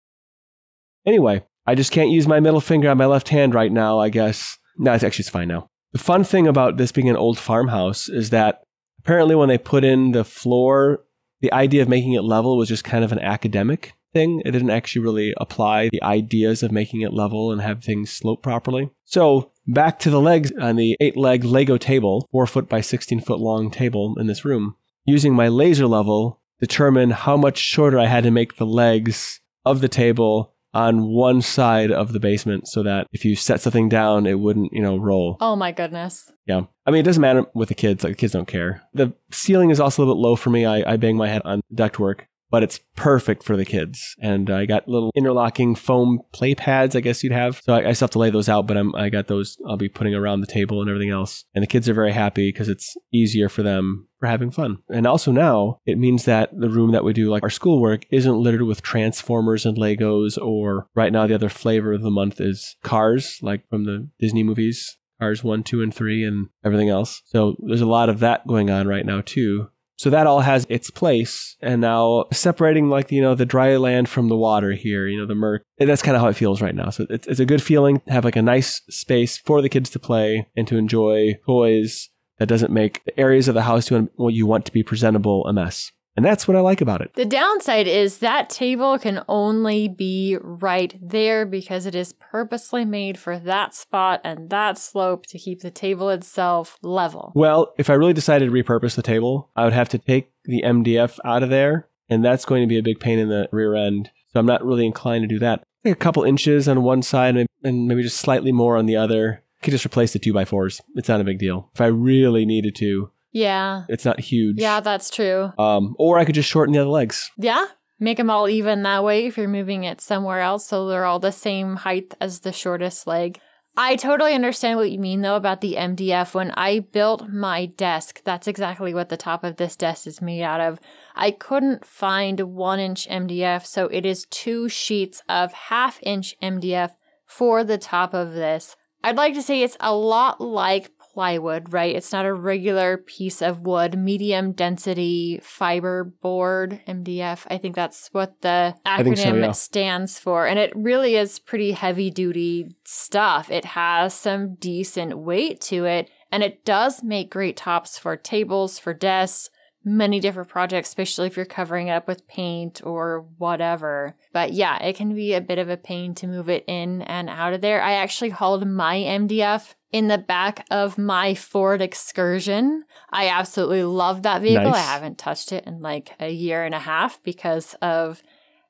Anyway, I just can't use my middle finger on my left hand right now, I guess. No, it's actually it's fine now. The fun thing about this being an old farmhouse is that apparently when they put in the floor, the idea of making it level was just kind of an academic thing. It didn't actually really apply the ideas of making it level and have things slope properly. So back to the legs on the eight leg Lego table, four foot by 16 foot long table in this room. Using my laser level, determine how much shorter I had to make the legs of the table on one side of the basement so that if you set something down, it wouldn't, you know, roll. Oh my goodness. Yeah. I mean, it doesn't matter with the kids. Like, the kids don't care. The ceiling is also a little bit low for me. I, I bang my head on ductwork. But it's perfect for the kids. And I got little interlocking foam play pads, I guess you'd have. So I, I still have to lay those out, but I'm, I got those I'll be putting around the table and everything else. And the kids are very happy because it's easier for them for having fun. And also now it means that the room that we do like our schoolwork isn't littered with Transformers and Legos or right now the other flavor of the month is cars, like from the Disney movies. Cars 1, 2, and 3, and everything else. So there's a lot of that going on right now, too. So that all has its place. And now separating like, you know, the dry land from the water here, you know, the murk. That's kind of how it feels right now. So it's, it's a good feeling to have like a nice space for the kids to play and to enjoy toys that doesn't make the areas of the house you want, you want to be presentable a mess. And that's what I like about it. The downside is that table can only be right there because it is purposely made for that spot and that slope to keep the table itself level. Well, if I really decided to repurpose the table, I would have to take the MDF out of there, and that's going to be a big pain in the rear end. So I'm not really inclined to do that. Like a couple inches on one side and maybe just slightly more on the other. I could just replace the two by fours. It's not a big deal. If I really needed to, Yeah. it's not huge. Yeah, that's true. Um, or I could just shorten the other legs. Yeah. Make them all even that way if you're moving it somewhere else so they're all the same height as the shortest leg. I totally understand what you mean though about the MDF. When I built my desk, that's exactly what the top of this desk is made out of. I couldn't find one inch MDF, so it is two sheets of half inch MDF for the top of this. I'd like to say it's a lot like plywood, right? It's not a regular piece of wood, medium density fiber board, MDF. I think that's what the think so, acronym yeah. stands for. And it really is pretty heavy duty stuff. It has some decent weight to it, and it does make great tops for tables, for desks, many different projects, especially if you're covering it up with paint or whatever. But yeah, it can be a bit of a pain to move it in and out of there. I actually hauled my MDF in the back of my Ford Excursion. I absolutely love that vehicle. I haven't touched it in like a year and a half because of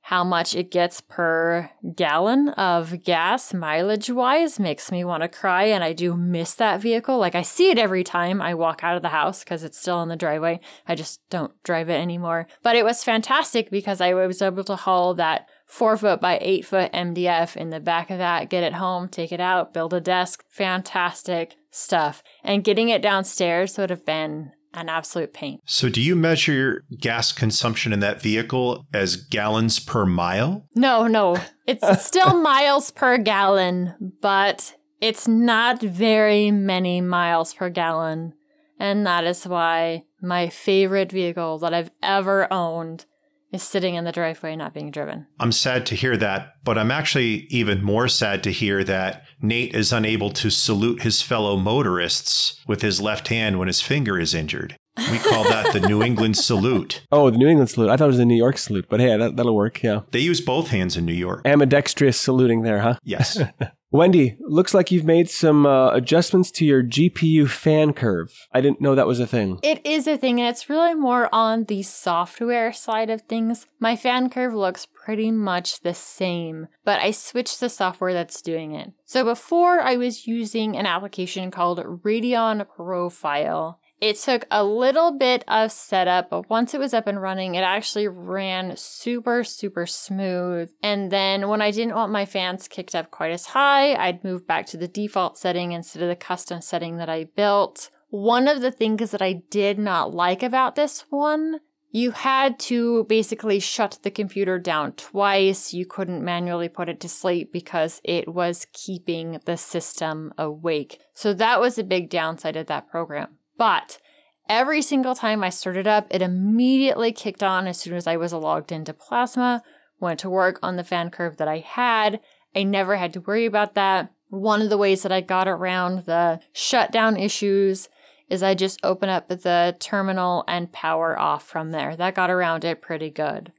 how much it gets per gallon of gas mileage wise makes me want to cry and I do miss that vehicle. Like I see it every time I walk out of the house because it's still in the driveway. I just don't drive it anymore. But it was fantastic because I was able to haul that four foot by eight foot MDF in the back of that, get it home, take it out, build a desk. Fantastic stuff. And getting it downstairs would have been an absolute pain. So, do you measure your gas consumption in that vehicle as gallons per mile? No, no. It's still miles per gallon, but it's not very many miles per gallon. And that is why my favorite vehicle that I've ever owned is sitting in the driveway not being driven. I'm sad to hear that, but I'm actually even more sad to hear that Nate is unable to salute his fellow motorists with his left hand when his finger is injured. We call that the New England salute. Oh, the New England salute. I thought it was the New York salute, but hey, that, that'll work. Yeah. They use both hands in New York. Ambidextrous saluting there, huh? Yes. Wendy, looks like you've made some uh, adjustments to your GPU fan curve. I didn't know that was a thing. It is a thing, and it's really more on the software side of things. My fan curve looks pretty much the same, but I switched the software that's doing it. So before I was using an application called Radeon Profile. It took a little bit of setup, but once it was up and running, it actually ran super, super smooth. And then when I didn't want my fans kicked up quite as high, I'd move back to the default setting instead of the custom setting that I built. One of the things that I did not like about this one you had to basically shut the computer down twice. You couldn't manually put it to sleep because it was keeping the system awake. So that was a big downside of that program. But every single time I started up, it immediately kicked on as soon as I was logged into Plasma, went to work on the fan curve that I had. I never had to worry about that. One of the ways that I got around the shutdown issues is I just open up the terminal and power off from there. That got around it pretty good.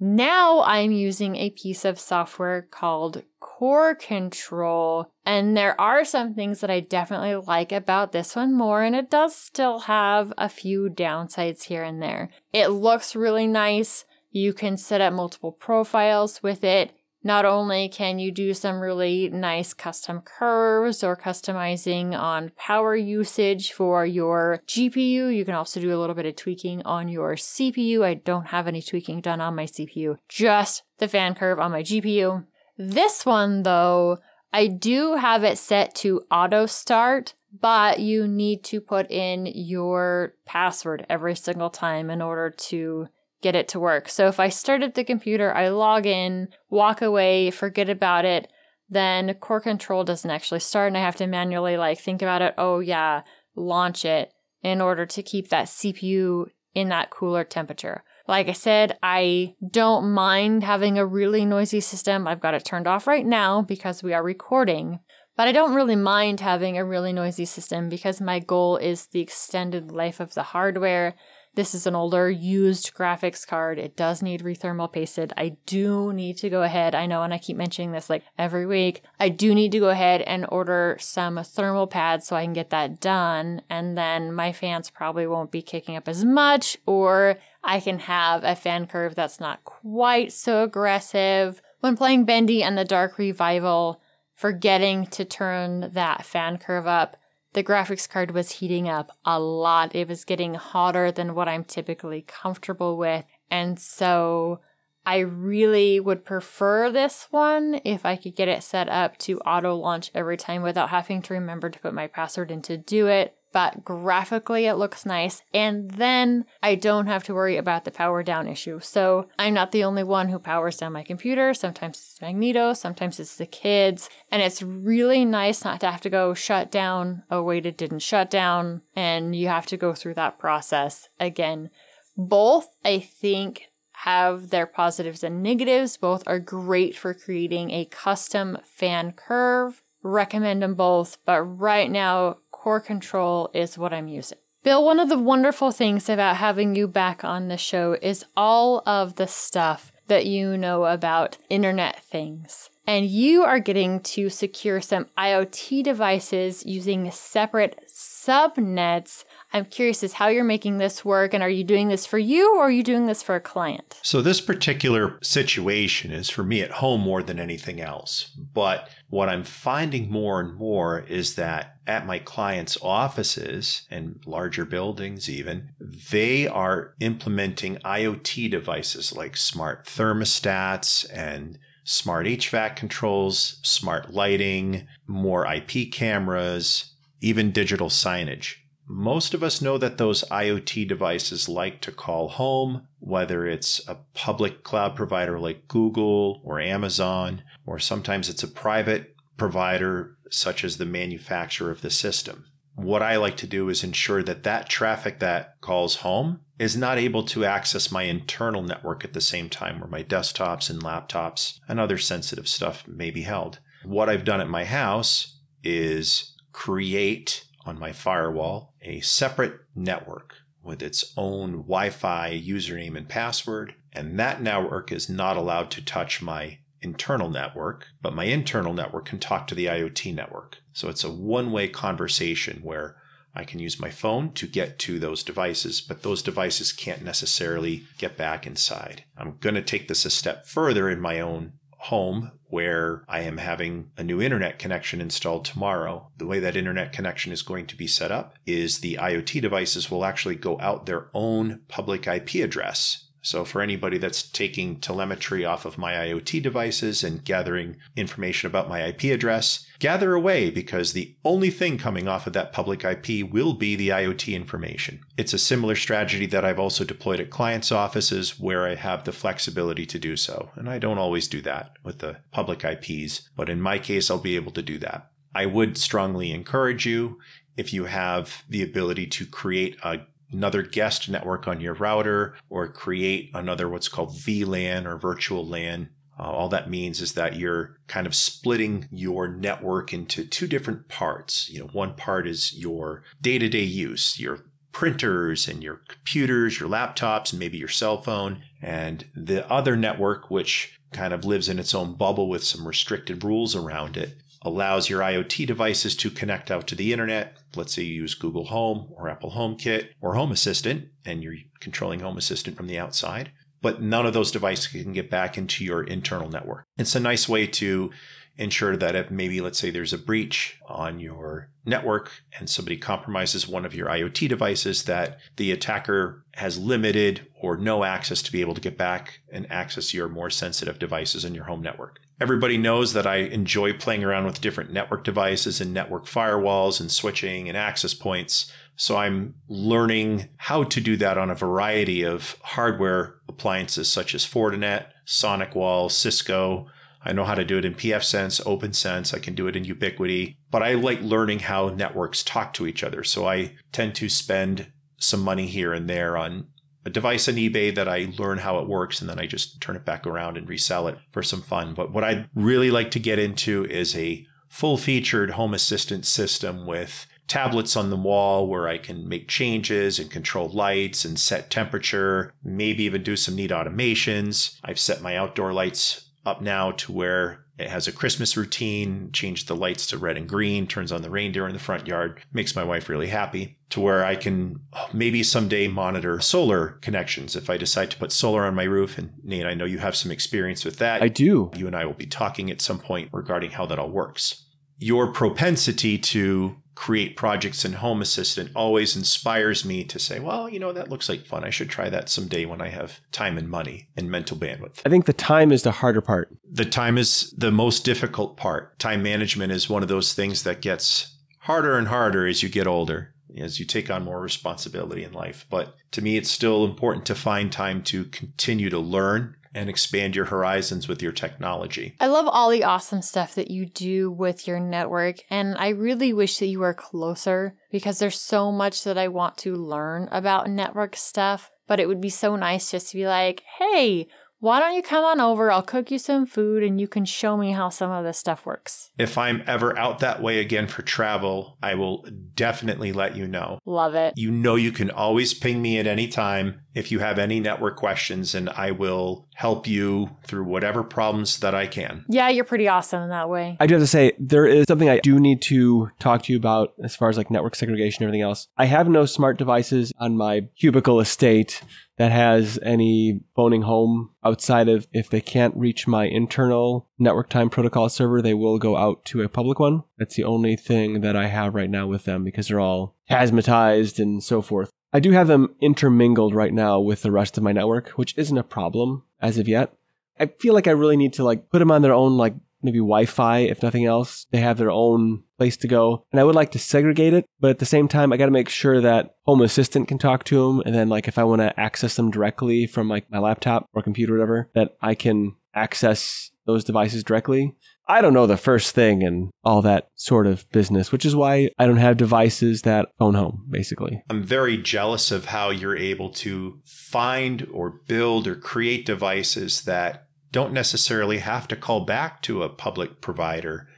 Now I'm using a piece of software called Core Control, and there are some things that I definitely like about this one more, and it does still have a few downsides here and there. It looks really nice. You can set up multiple profiles with it. Not only can you do some really nice custom curves or customizing on power usage for your GPU, you can also do a little bit of tweaking on your CPU. I don't have any tweaking done on my CPU, just the fan curve on my GPU. This one, though, I do have it set to auto start, but you need to put in your password every single time in order to get it to work. So if I start up the computer, I log in, walk away, forget about it, then core control doesn't actually start and I have to manually like think about it. Oh yeah, launch it in order to keep that CPU in that cooler temperature. Like I said, I don't mind having a really noisy system. I've got it turned off right now because we are recording. But I don't really mind having a really noisy system because my goal is the extended life of the hardware this is an older used graphics card. It does need rethermal pasted. I do need to go ahead. I know, and I keep mentioning this like every week. I do need to go ahead and order some thermal pads so I can get that done. And then my fans probably won't be kicking up as much, or I can have a fan curve that's not quite so aggressive. When playing Bendy and the Dark Revival, forgetting to turn that fan curve up the graphics card was heating up a lot. It was getting hotter than what I'm typically comfortable with. And so I really would prefer this one if I could get it set up to auto launch every time without having to remember to put my password in to do it but graphically it looks nice. And then I don't have to worry about the power down issue. So I'm not the only one who powers down my computer. Sometimes it's Magneto, sometimes it's the kids. And it's really nice not to have to go shut down. Oh, wait, it didn't shut down. And you have to go through that process again. Both, I think, have their positives and negatives. Both are great for creating a custom fan curve. Recommend them both, but right now, core control is what I'm using. Bill, one of the wonderful things about having you back on the show is all of the stuff that you know about Internet things. And you are getting to secure some IoT devices using separate subnets I'm curious as how you're making this work and are you doing this for you or are you doing this for a client? So this particular situation is for me at home more than anything else. But what I'm finding more and more is that at my clients' offices and larger buildings even, they are implementing IoT devices like smart thermostats and smart HVAC controls, smart lighting, more IP cameras, even digital signage. Most of us know that those IoT devices like to call home, whether it's a public cloud provider like Google or Amazon, or sometimes it's a private provider such as the manufacturer of the system. What I like to do is ensure that that traffic that calls home is not able to access my internal network at the same time where my desktops and laptops and other sensitive stuff may be held. What I've done at my house is create on my firewall a separate network with its own Wi Fi username and password. And that network is not allowed to touch my internal network, but my internal network can talk to the IoT network. So it's a one way conversation where I can use my phone to get to those devices, but those devices can't necessarily get back inside. I'm going to take this a step further in my own home where I am having a new internet connection installed tomorrow. The way that internet connection is going to be set up is the IoT devices will actually go out their own public IP address so, for anybody that's taking telemetry off of my IoT devices and gathering information about my IP address, gather away because the only thing coming off of that public IP will be the IoT information. It's a similar strategy that I've also deployed at clients' offices where I have the flexibility to do so. And I don't always do that with the public IPs, but in my case, I'll be able to do that. I would strongly encourage you if you have the ability to create a another guest network on your router or create another what's called VLAN or virtual LAN. Uh, all that means is that you're kind of splitting your network into two different parts. You know, one part is your day-to-day use, your printers and your computers, your laptops, and maybe your cell phone. And the other network, which kind of lives in its own bubble with some restricted rules around it, allows your IoT devices to connect out to the internet. Let's say you use Google Home or Apple HomeKit or Home Assistant, and you're controlling Home Assistant from the outside. but none of those devices can get back into your internal network. It's a nice way to ensure that if maybe let's say there's a breach on your network and somebody compromises one of your IoT devices that the attacker has limited or no access to be able to get back and access your more sensitive devices in your home network. Everybody knows that I enjoy playing around with different network devices and network firewalls and switching and access points. So I'm learning how to do that on a variety of hardware appliances such as Fortinet, SonicWall, Cisco, I know how to do it in pfSense, OPNsense. I can do it in Ubiquiti, but I like learning how networks talk to each other. So I tend to spend some money here and there on a device on eBay that I learn how it works and then I just turn it back around and resell it for some fun. But what I'd really like to get into is a full featured home assistant system with tablets on the wall where I can make changes and control lights and set temperature, maybe even do some neat automations. I've set my outdoor lights up now to where it has a Christmas routine, changes the lights to red and green, turns on the reindeer in the front yard, makes my wife really happy. To where I can oh, maybe someday monitor solar connections if I decide to put solar on my roof. And Nate, I know you have some experience with that. I do. You and I will be talking at some point regarding how that all works. Your propensity to create projects in Home Assistant always inspires me to say, well, you know, that looks like fun. I should try that someday when I have time and money and mental bandwidth. I think the time is the harder part. The time is the most difficult part. Time management is one of those things that gets harder and harder as you get older. As you take on more responsibility in life. But to me, it's still important to find time to continue to learn and expand your horizons with your technology. I love all the awesome stuff that you do with your network, and I really wish that you were closer because there's so much that I want to learn about network stuff. But it would be so nice just to be like, hey, why don't you come on over? I'll cook you some food and you can show me how some of this stuff works. If I'm ever out that way again for travel, I will definitely let you know. Love it. You know, you can always ping me at any time if you have any network questions, and I will help you through whatever problems that I can. Yeah, you're pretty awesome in that way. I do have to say, there is something I do need to talk to you about as far as like network segregation and everything else. I have no smart devices on my cubicle estate that has any phoning home outside of if they can't reach my internal network time protocol server, they will go out to a public one. That's the only thing that I have right now with them because they're all Tasmotized and so forth. I do have them intermingled right now with the rest of my network, which isn't a problem as of yet. I feel like I really need to like put them on their own like maybe Wi-Fi if nothing else. They have their own place to go. And I would like to segregate it, but at the same time I got to make sure that Home Assistant can talk to them and then like if I want to access them directly from like my laptop or computer or whatever, that I can access those devices directly. I don't know the first thing and all that sort of business, which is why I don't have devices that phone home, basically. I'm very jealous of how you're able to find or build or create devices that don't necessarily have to call back to a public provider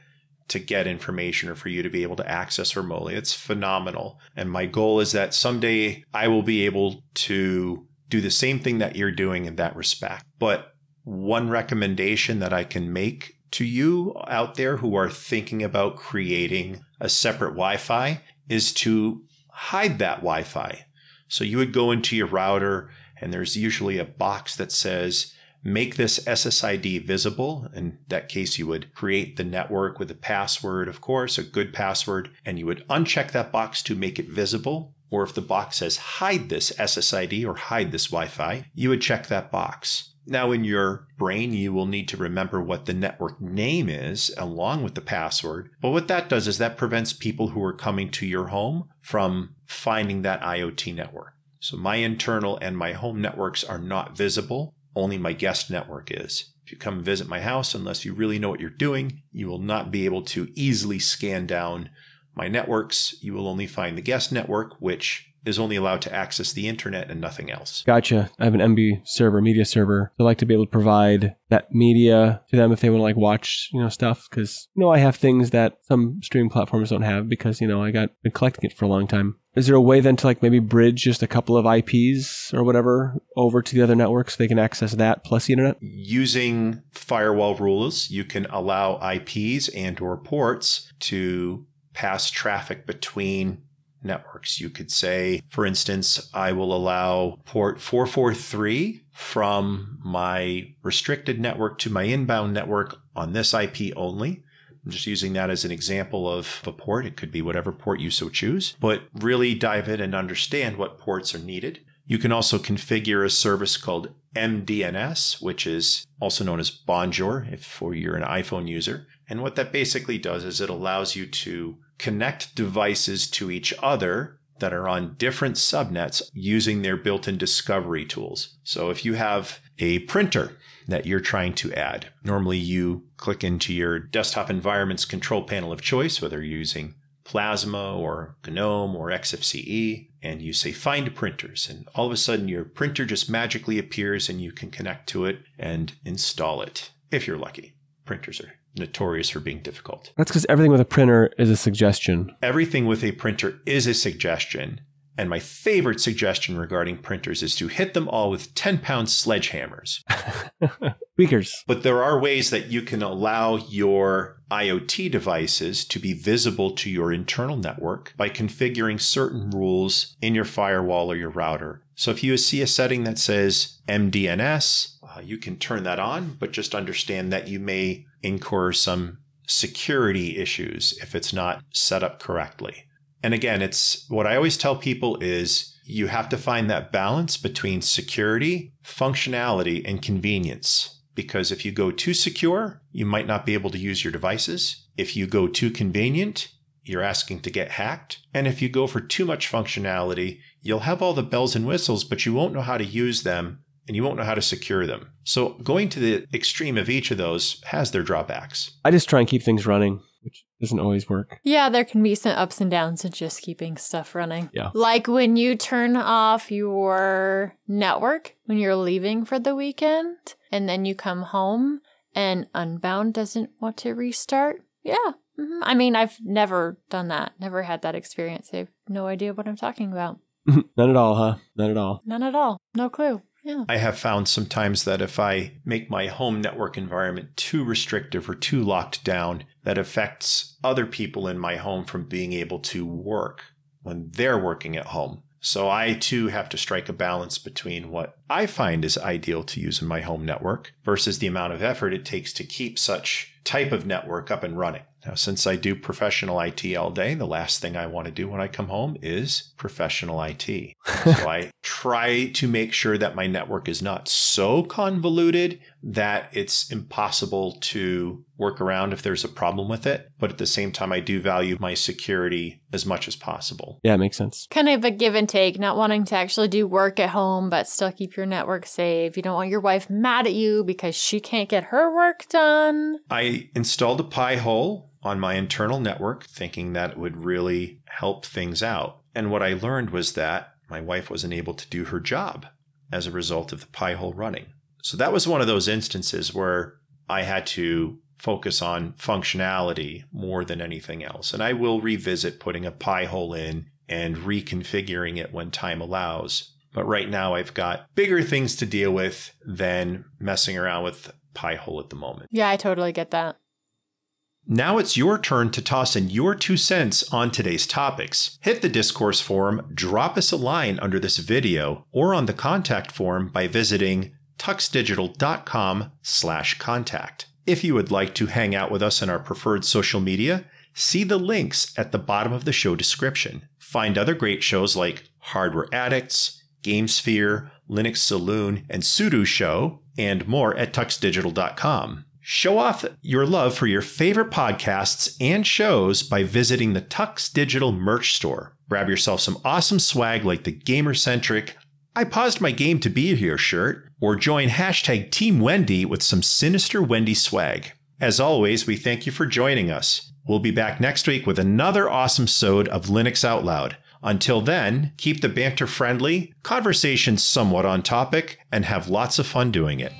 to get information or for you to be able to access remotely. It's phenomenal. And my goal is that someday I will be able to do the same thing that you're doing in that respect. But one recommendation that I can make to you out there who are thinking about creating a separate Wi Fi is to hide that Wi Fi. So you would go into your router, and there's usually a box that says, make this SSID visible. In that case, you would create the network with a password, of course, a good password, and you would uncheck that box to make it visible. Or if the box says hide this SSID or hide this Wi Fi, you would check that box. Now, in your brain, you will need to remember what the network name is along with the password. But what that does is that prevents people who are coming to your home from finding that IoT network. So my internal and my home networks are not visible. Only my guest network is. If you come visit my house, unless you really know what you're doing, you will not be able to easily scan down my networks. You will only find the guest network, which is only allowed to access the internet and nothing else. Gotcha. I have an Emby server, media server. I like to be able to provide that media to them if they want to like watch, you know, stuff. Cause, you know, I have things that some streaming platforms don't have because, you know, I got been collecting it for a long time. Is there a way then to like maybe bridge just a couple of IPs or whatever over to the other networks so they can access that plus the internet? Using firewall rules, you can allow IPs and or ports to pass traffic between networks. You could say, for instance, I will allow port 443 from my restricted network to my inbound network on this IP only. I'm just using that as an example of a port. It could be whatever port you so choose, but really dive in and understand what ports are needed. You can also configure a service called MDNS, which is also known as Bonjour if you're an iPhone user. And what that basically does is it allows you to connect devices to each other that are on different subnets using their built in discovery tools. So if you have a printer that you're trying to add, normally you click into your desktop environment's control panel of choice, whether you're using Plasma or GNOME or XFCE, and you say find printers. And all of a sudden, your printer just magically appears and you can connect to it and install it if you're lucky. Printers are notorious for being difficult. That's because everything with a printer is a suggestion. Everything with a printer is a suggestion. And my favorite suggestion regarding printers is to hit them all with 10 pound sledgehammers. Speakers. But there are ways that you can allow your IoT devices to be visible to your internal network by configuring certain rules in your firewall or your router. So if you see a setting that says MDNS, uh, you can turn that on, but just understand that you may incur some security issues if it's not set up correctly. And again, it's what I always tell people is you have to find that balance between security, functionality, and convenience. Because if you go too secure, you might not be able to use your devices. If you go too convenient, you're asking to get hacked. And if you go for too much functionality, you'll have all the bells and whistles, but you won't know how to use them and you won't know how to secure them. So going to the extreme of each of those has their drawbacks. I just try and keep things running, which doesn't always work. Yeah, there can be some ups and downs in just keeping stuff running. Yeah. Like when you turn off your network when you're leaving for the weekend and then you come home and Unbound doesn't want to restart. Yeah. hmm I mean, I've never done that, never had that experience. I have no idea what I'm talking about. None at all, huh? None at all. None at all. No clue. I have found sometimes that if I make my home network environment too restrictive or too locked down, that affects other people in my home from being able to work when they're working at home. So I too have to strike a balance between what I find is ideal to use in my home network versus the amount of effort it takes to keep such type of network up and running. Now, since I do professional IT all day, the last thing I want to do when I come home is professional IT. so I try to make sure that my network is not so convoluted that it's impossible to work around if there's a problem with it. But at the same time, I do value my security as much as possible. Yeah, it makes sense. Kind of a give and take, not wanting to actually do work at home, but still keep your network safe. You don't want your wife mad at you because she can't get her work done. I installed a Pi-hole on my internal network, thinking that it would really help things out. And what I learned was that my wife wasn't able to do her job as a result of the Pi-hole running. So that was one of those instances where I had to focus on functionality more than anything else. And I will revisit putting a Pi-hole in and reconfiguring it when time allows. But right now, I've got bigger things to deal with than messing around with Pi-hole at the moment. Yeah, I totally get that. Now it's your turn to toss in your two cents on today's topics. Hit the discourse forum, drop us a line under this video, or on the contact form by visiting tuxdigital.com slash contact. If you would like to hang out with us on our preferred social media, see the links at the bottom of the show description. Find other great shows like Hardware Addicts, GameSphere, Linux Saloon, and Sudo Show, and more at tuxdigital.com. Show off your love for your favorite podcasts and shows by visiting the Tux Digital merch store. Grab yourself some awesome swag like the gamer centric I paused my game to be here shirt, or join hashtag Team Wendy with some sinister Wendy swag. As always, we thank you for joining us. We'll be back next week with another awesome sode of Linux Out Loud. Until then, keep the banter friendly, conversations somewhat on topic, and have lots of fun doing it.